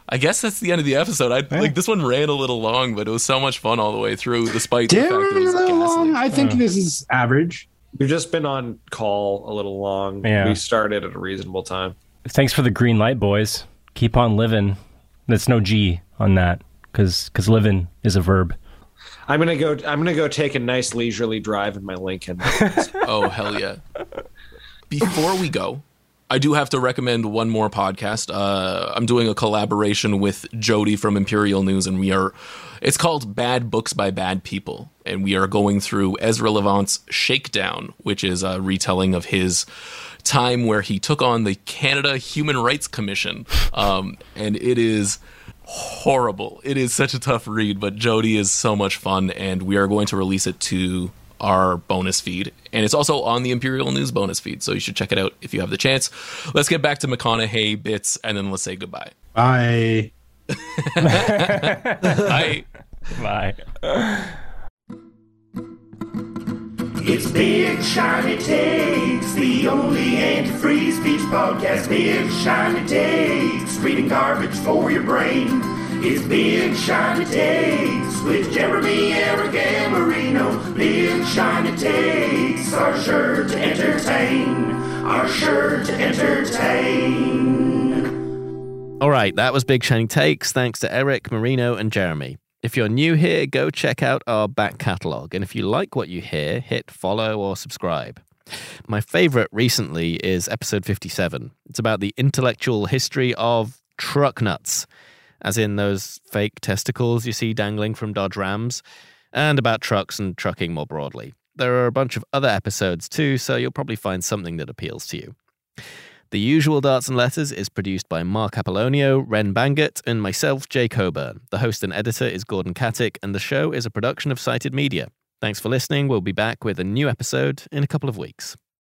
I guess that's the end of the episode. I like this one ran a little long, but it was so much fun all the way through, despite the Damn, fact that it was a little long. I think this is average. We've just been on call a little long. Yeah. We started at a reasonable time. Thanks for the green light, boys. Keep on living. That's no G on that because because living is a verb. I'm gonna go. I'm gonna go take a nice leisurely drive in my Lincoln. Oh hell yeah! Before we go, I do have to recommend one more podcast. Uh, I'm doing a collaboration with Jody from Imperial News, and we are. It's called Bad Books by Bad People, and we are going through Ezra Levant's Shakedown, which is a retelling of his time where he took on the Canada Human Rights Commission, um, and it is horrible. It is such a tough read, but Jody is so much fun, and we are going to release it to our bonus feed. And it's also on the Imperial News bonus feed, so you should check it out if you have the chance. Let's get back to McConaughey bits, and then let's say goodbye. Bye. Bye. Bye. It's Big Shiny Takes, the only antifreeze speech podcast. Big Shiny Takes, reading garbage for your brain. It's Big Shiny Takes with Jeremy, Eric, and Marino. Big Shiny Takes are sure to entertain, are sure to entertain. All right, that was Big Shiny Takes. Thanks to Eric, Marino, and Jeremy. If you're new here, go check out our back catalogue. And if you like what you hear, hit follow or subscribe. My favorite recently is episode 57. It's about the intellectual history of truck nuts, as in those fake testicles you see dangling from Dodge Rams, and about trucks and trucking more broadly. There are a bunch of other episodes too, so you'll probably find something that appeals to you. The usual Darts and Letters is produced by Mark Apollonio, Ren Bangett, and myself, Jay Coburn. The host and editor is Gordon Katic, and the show is a production of Cited Media. Thanks for listening. We'll be back with a new episode in a couple of weeks.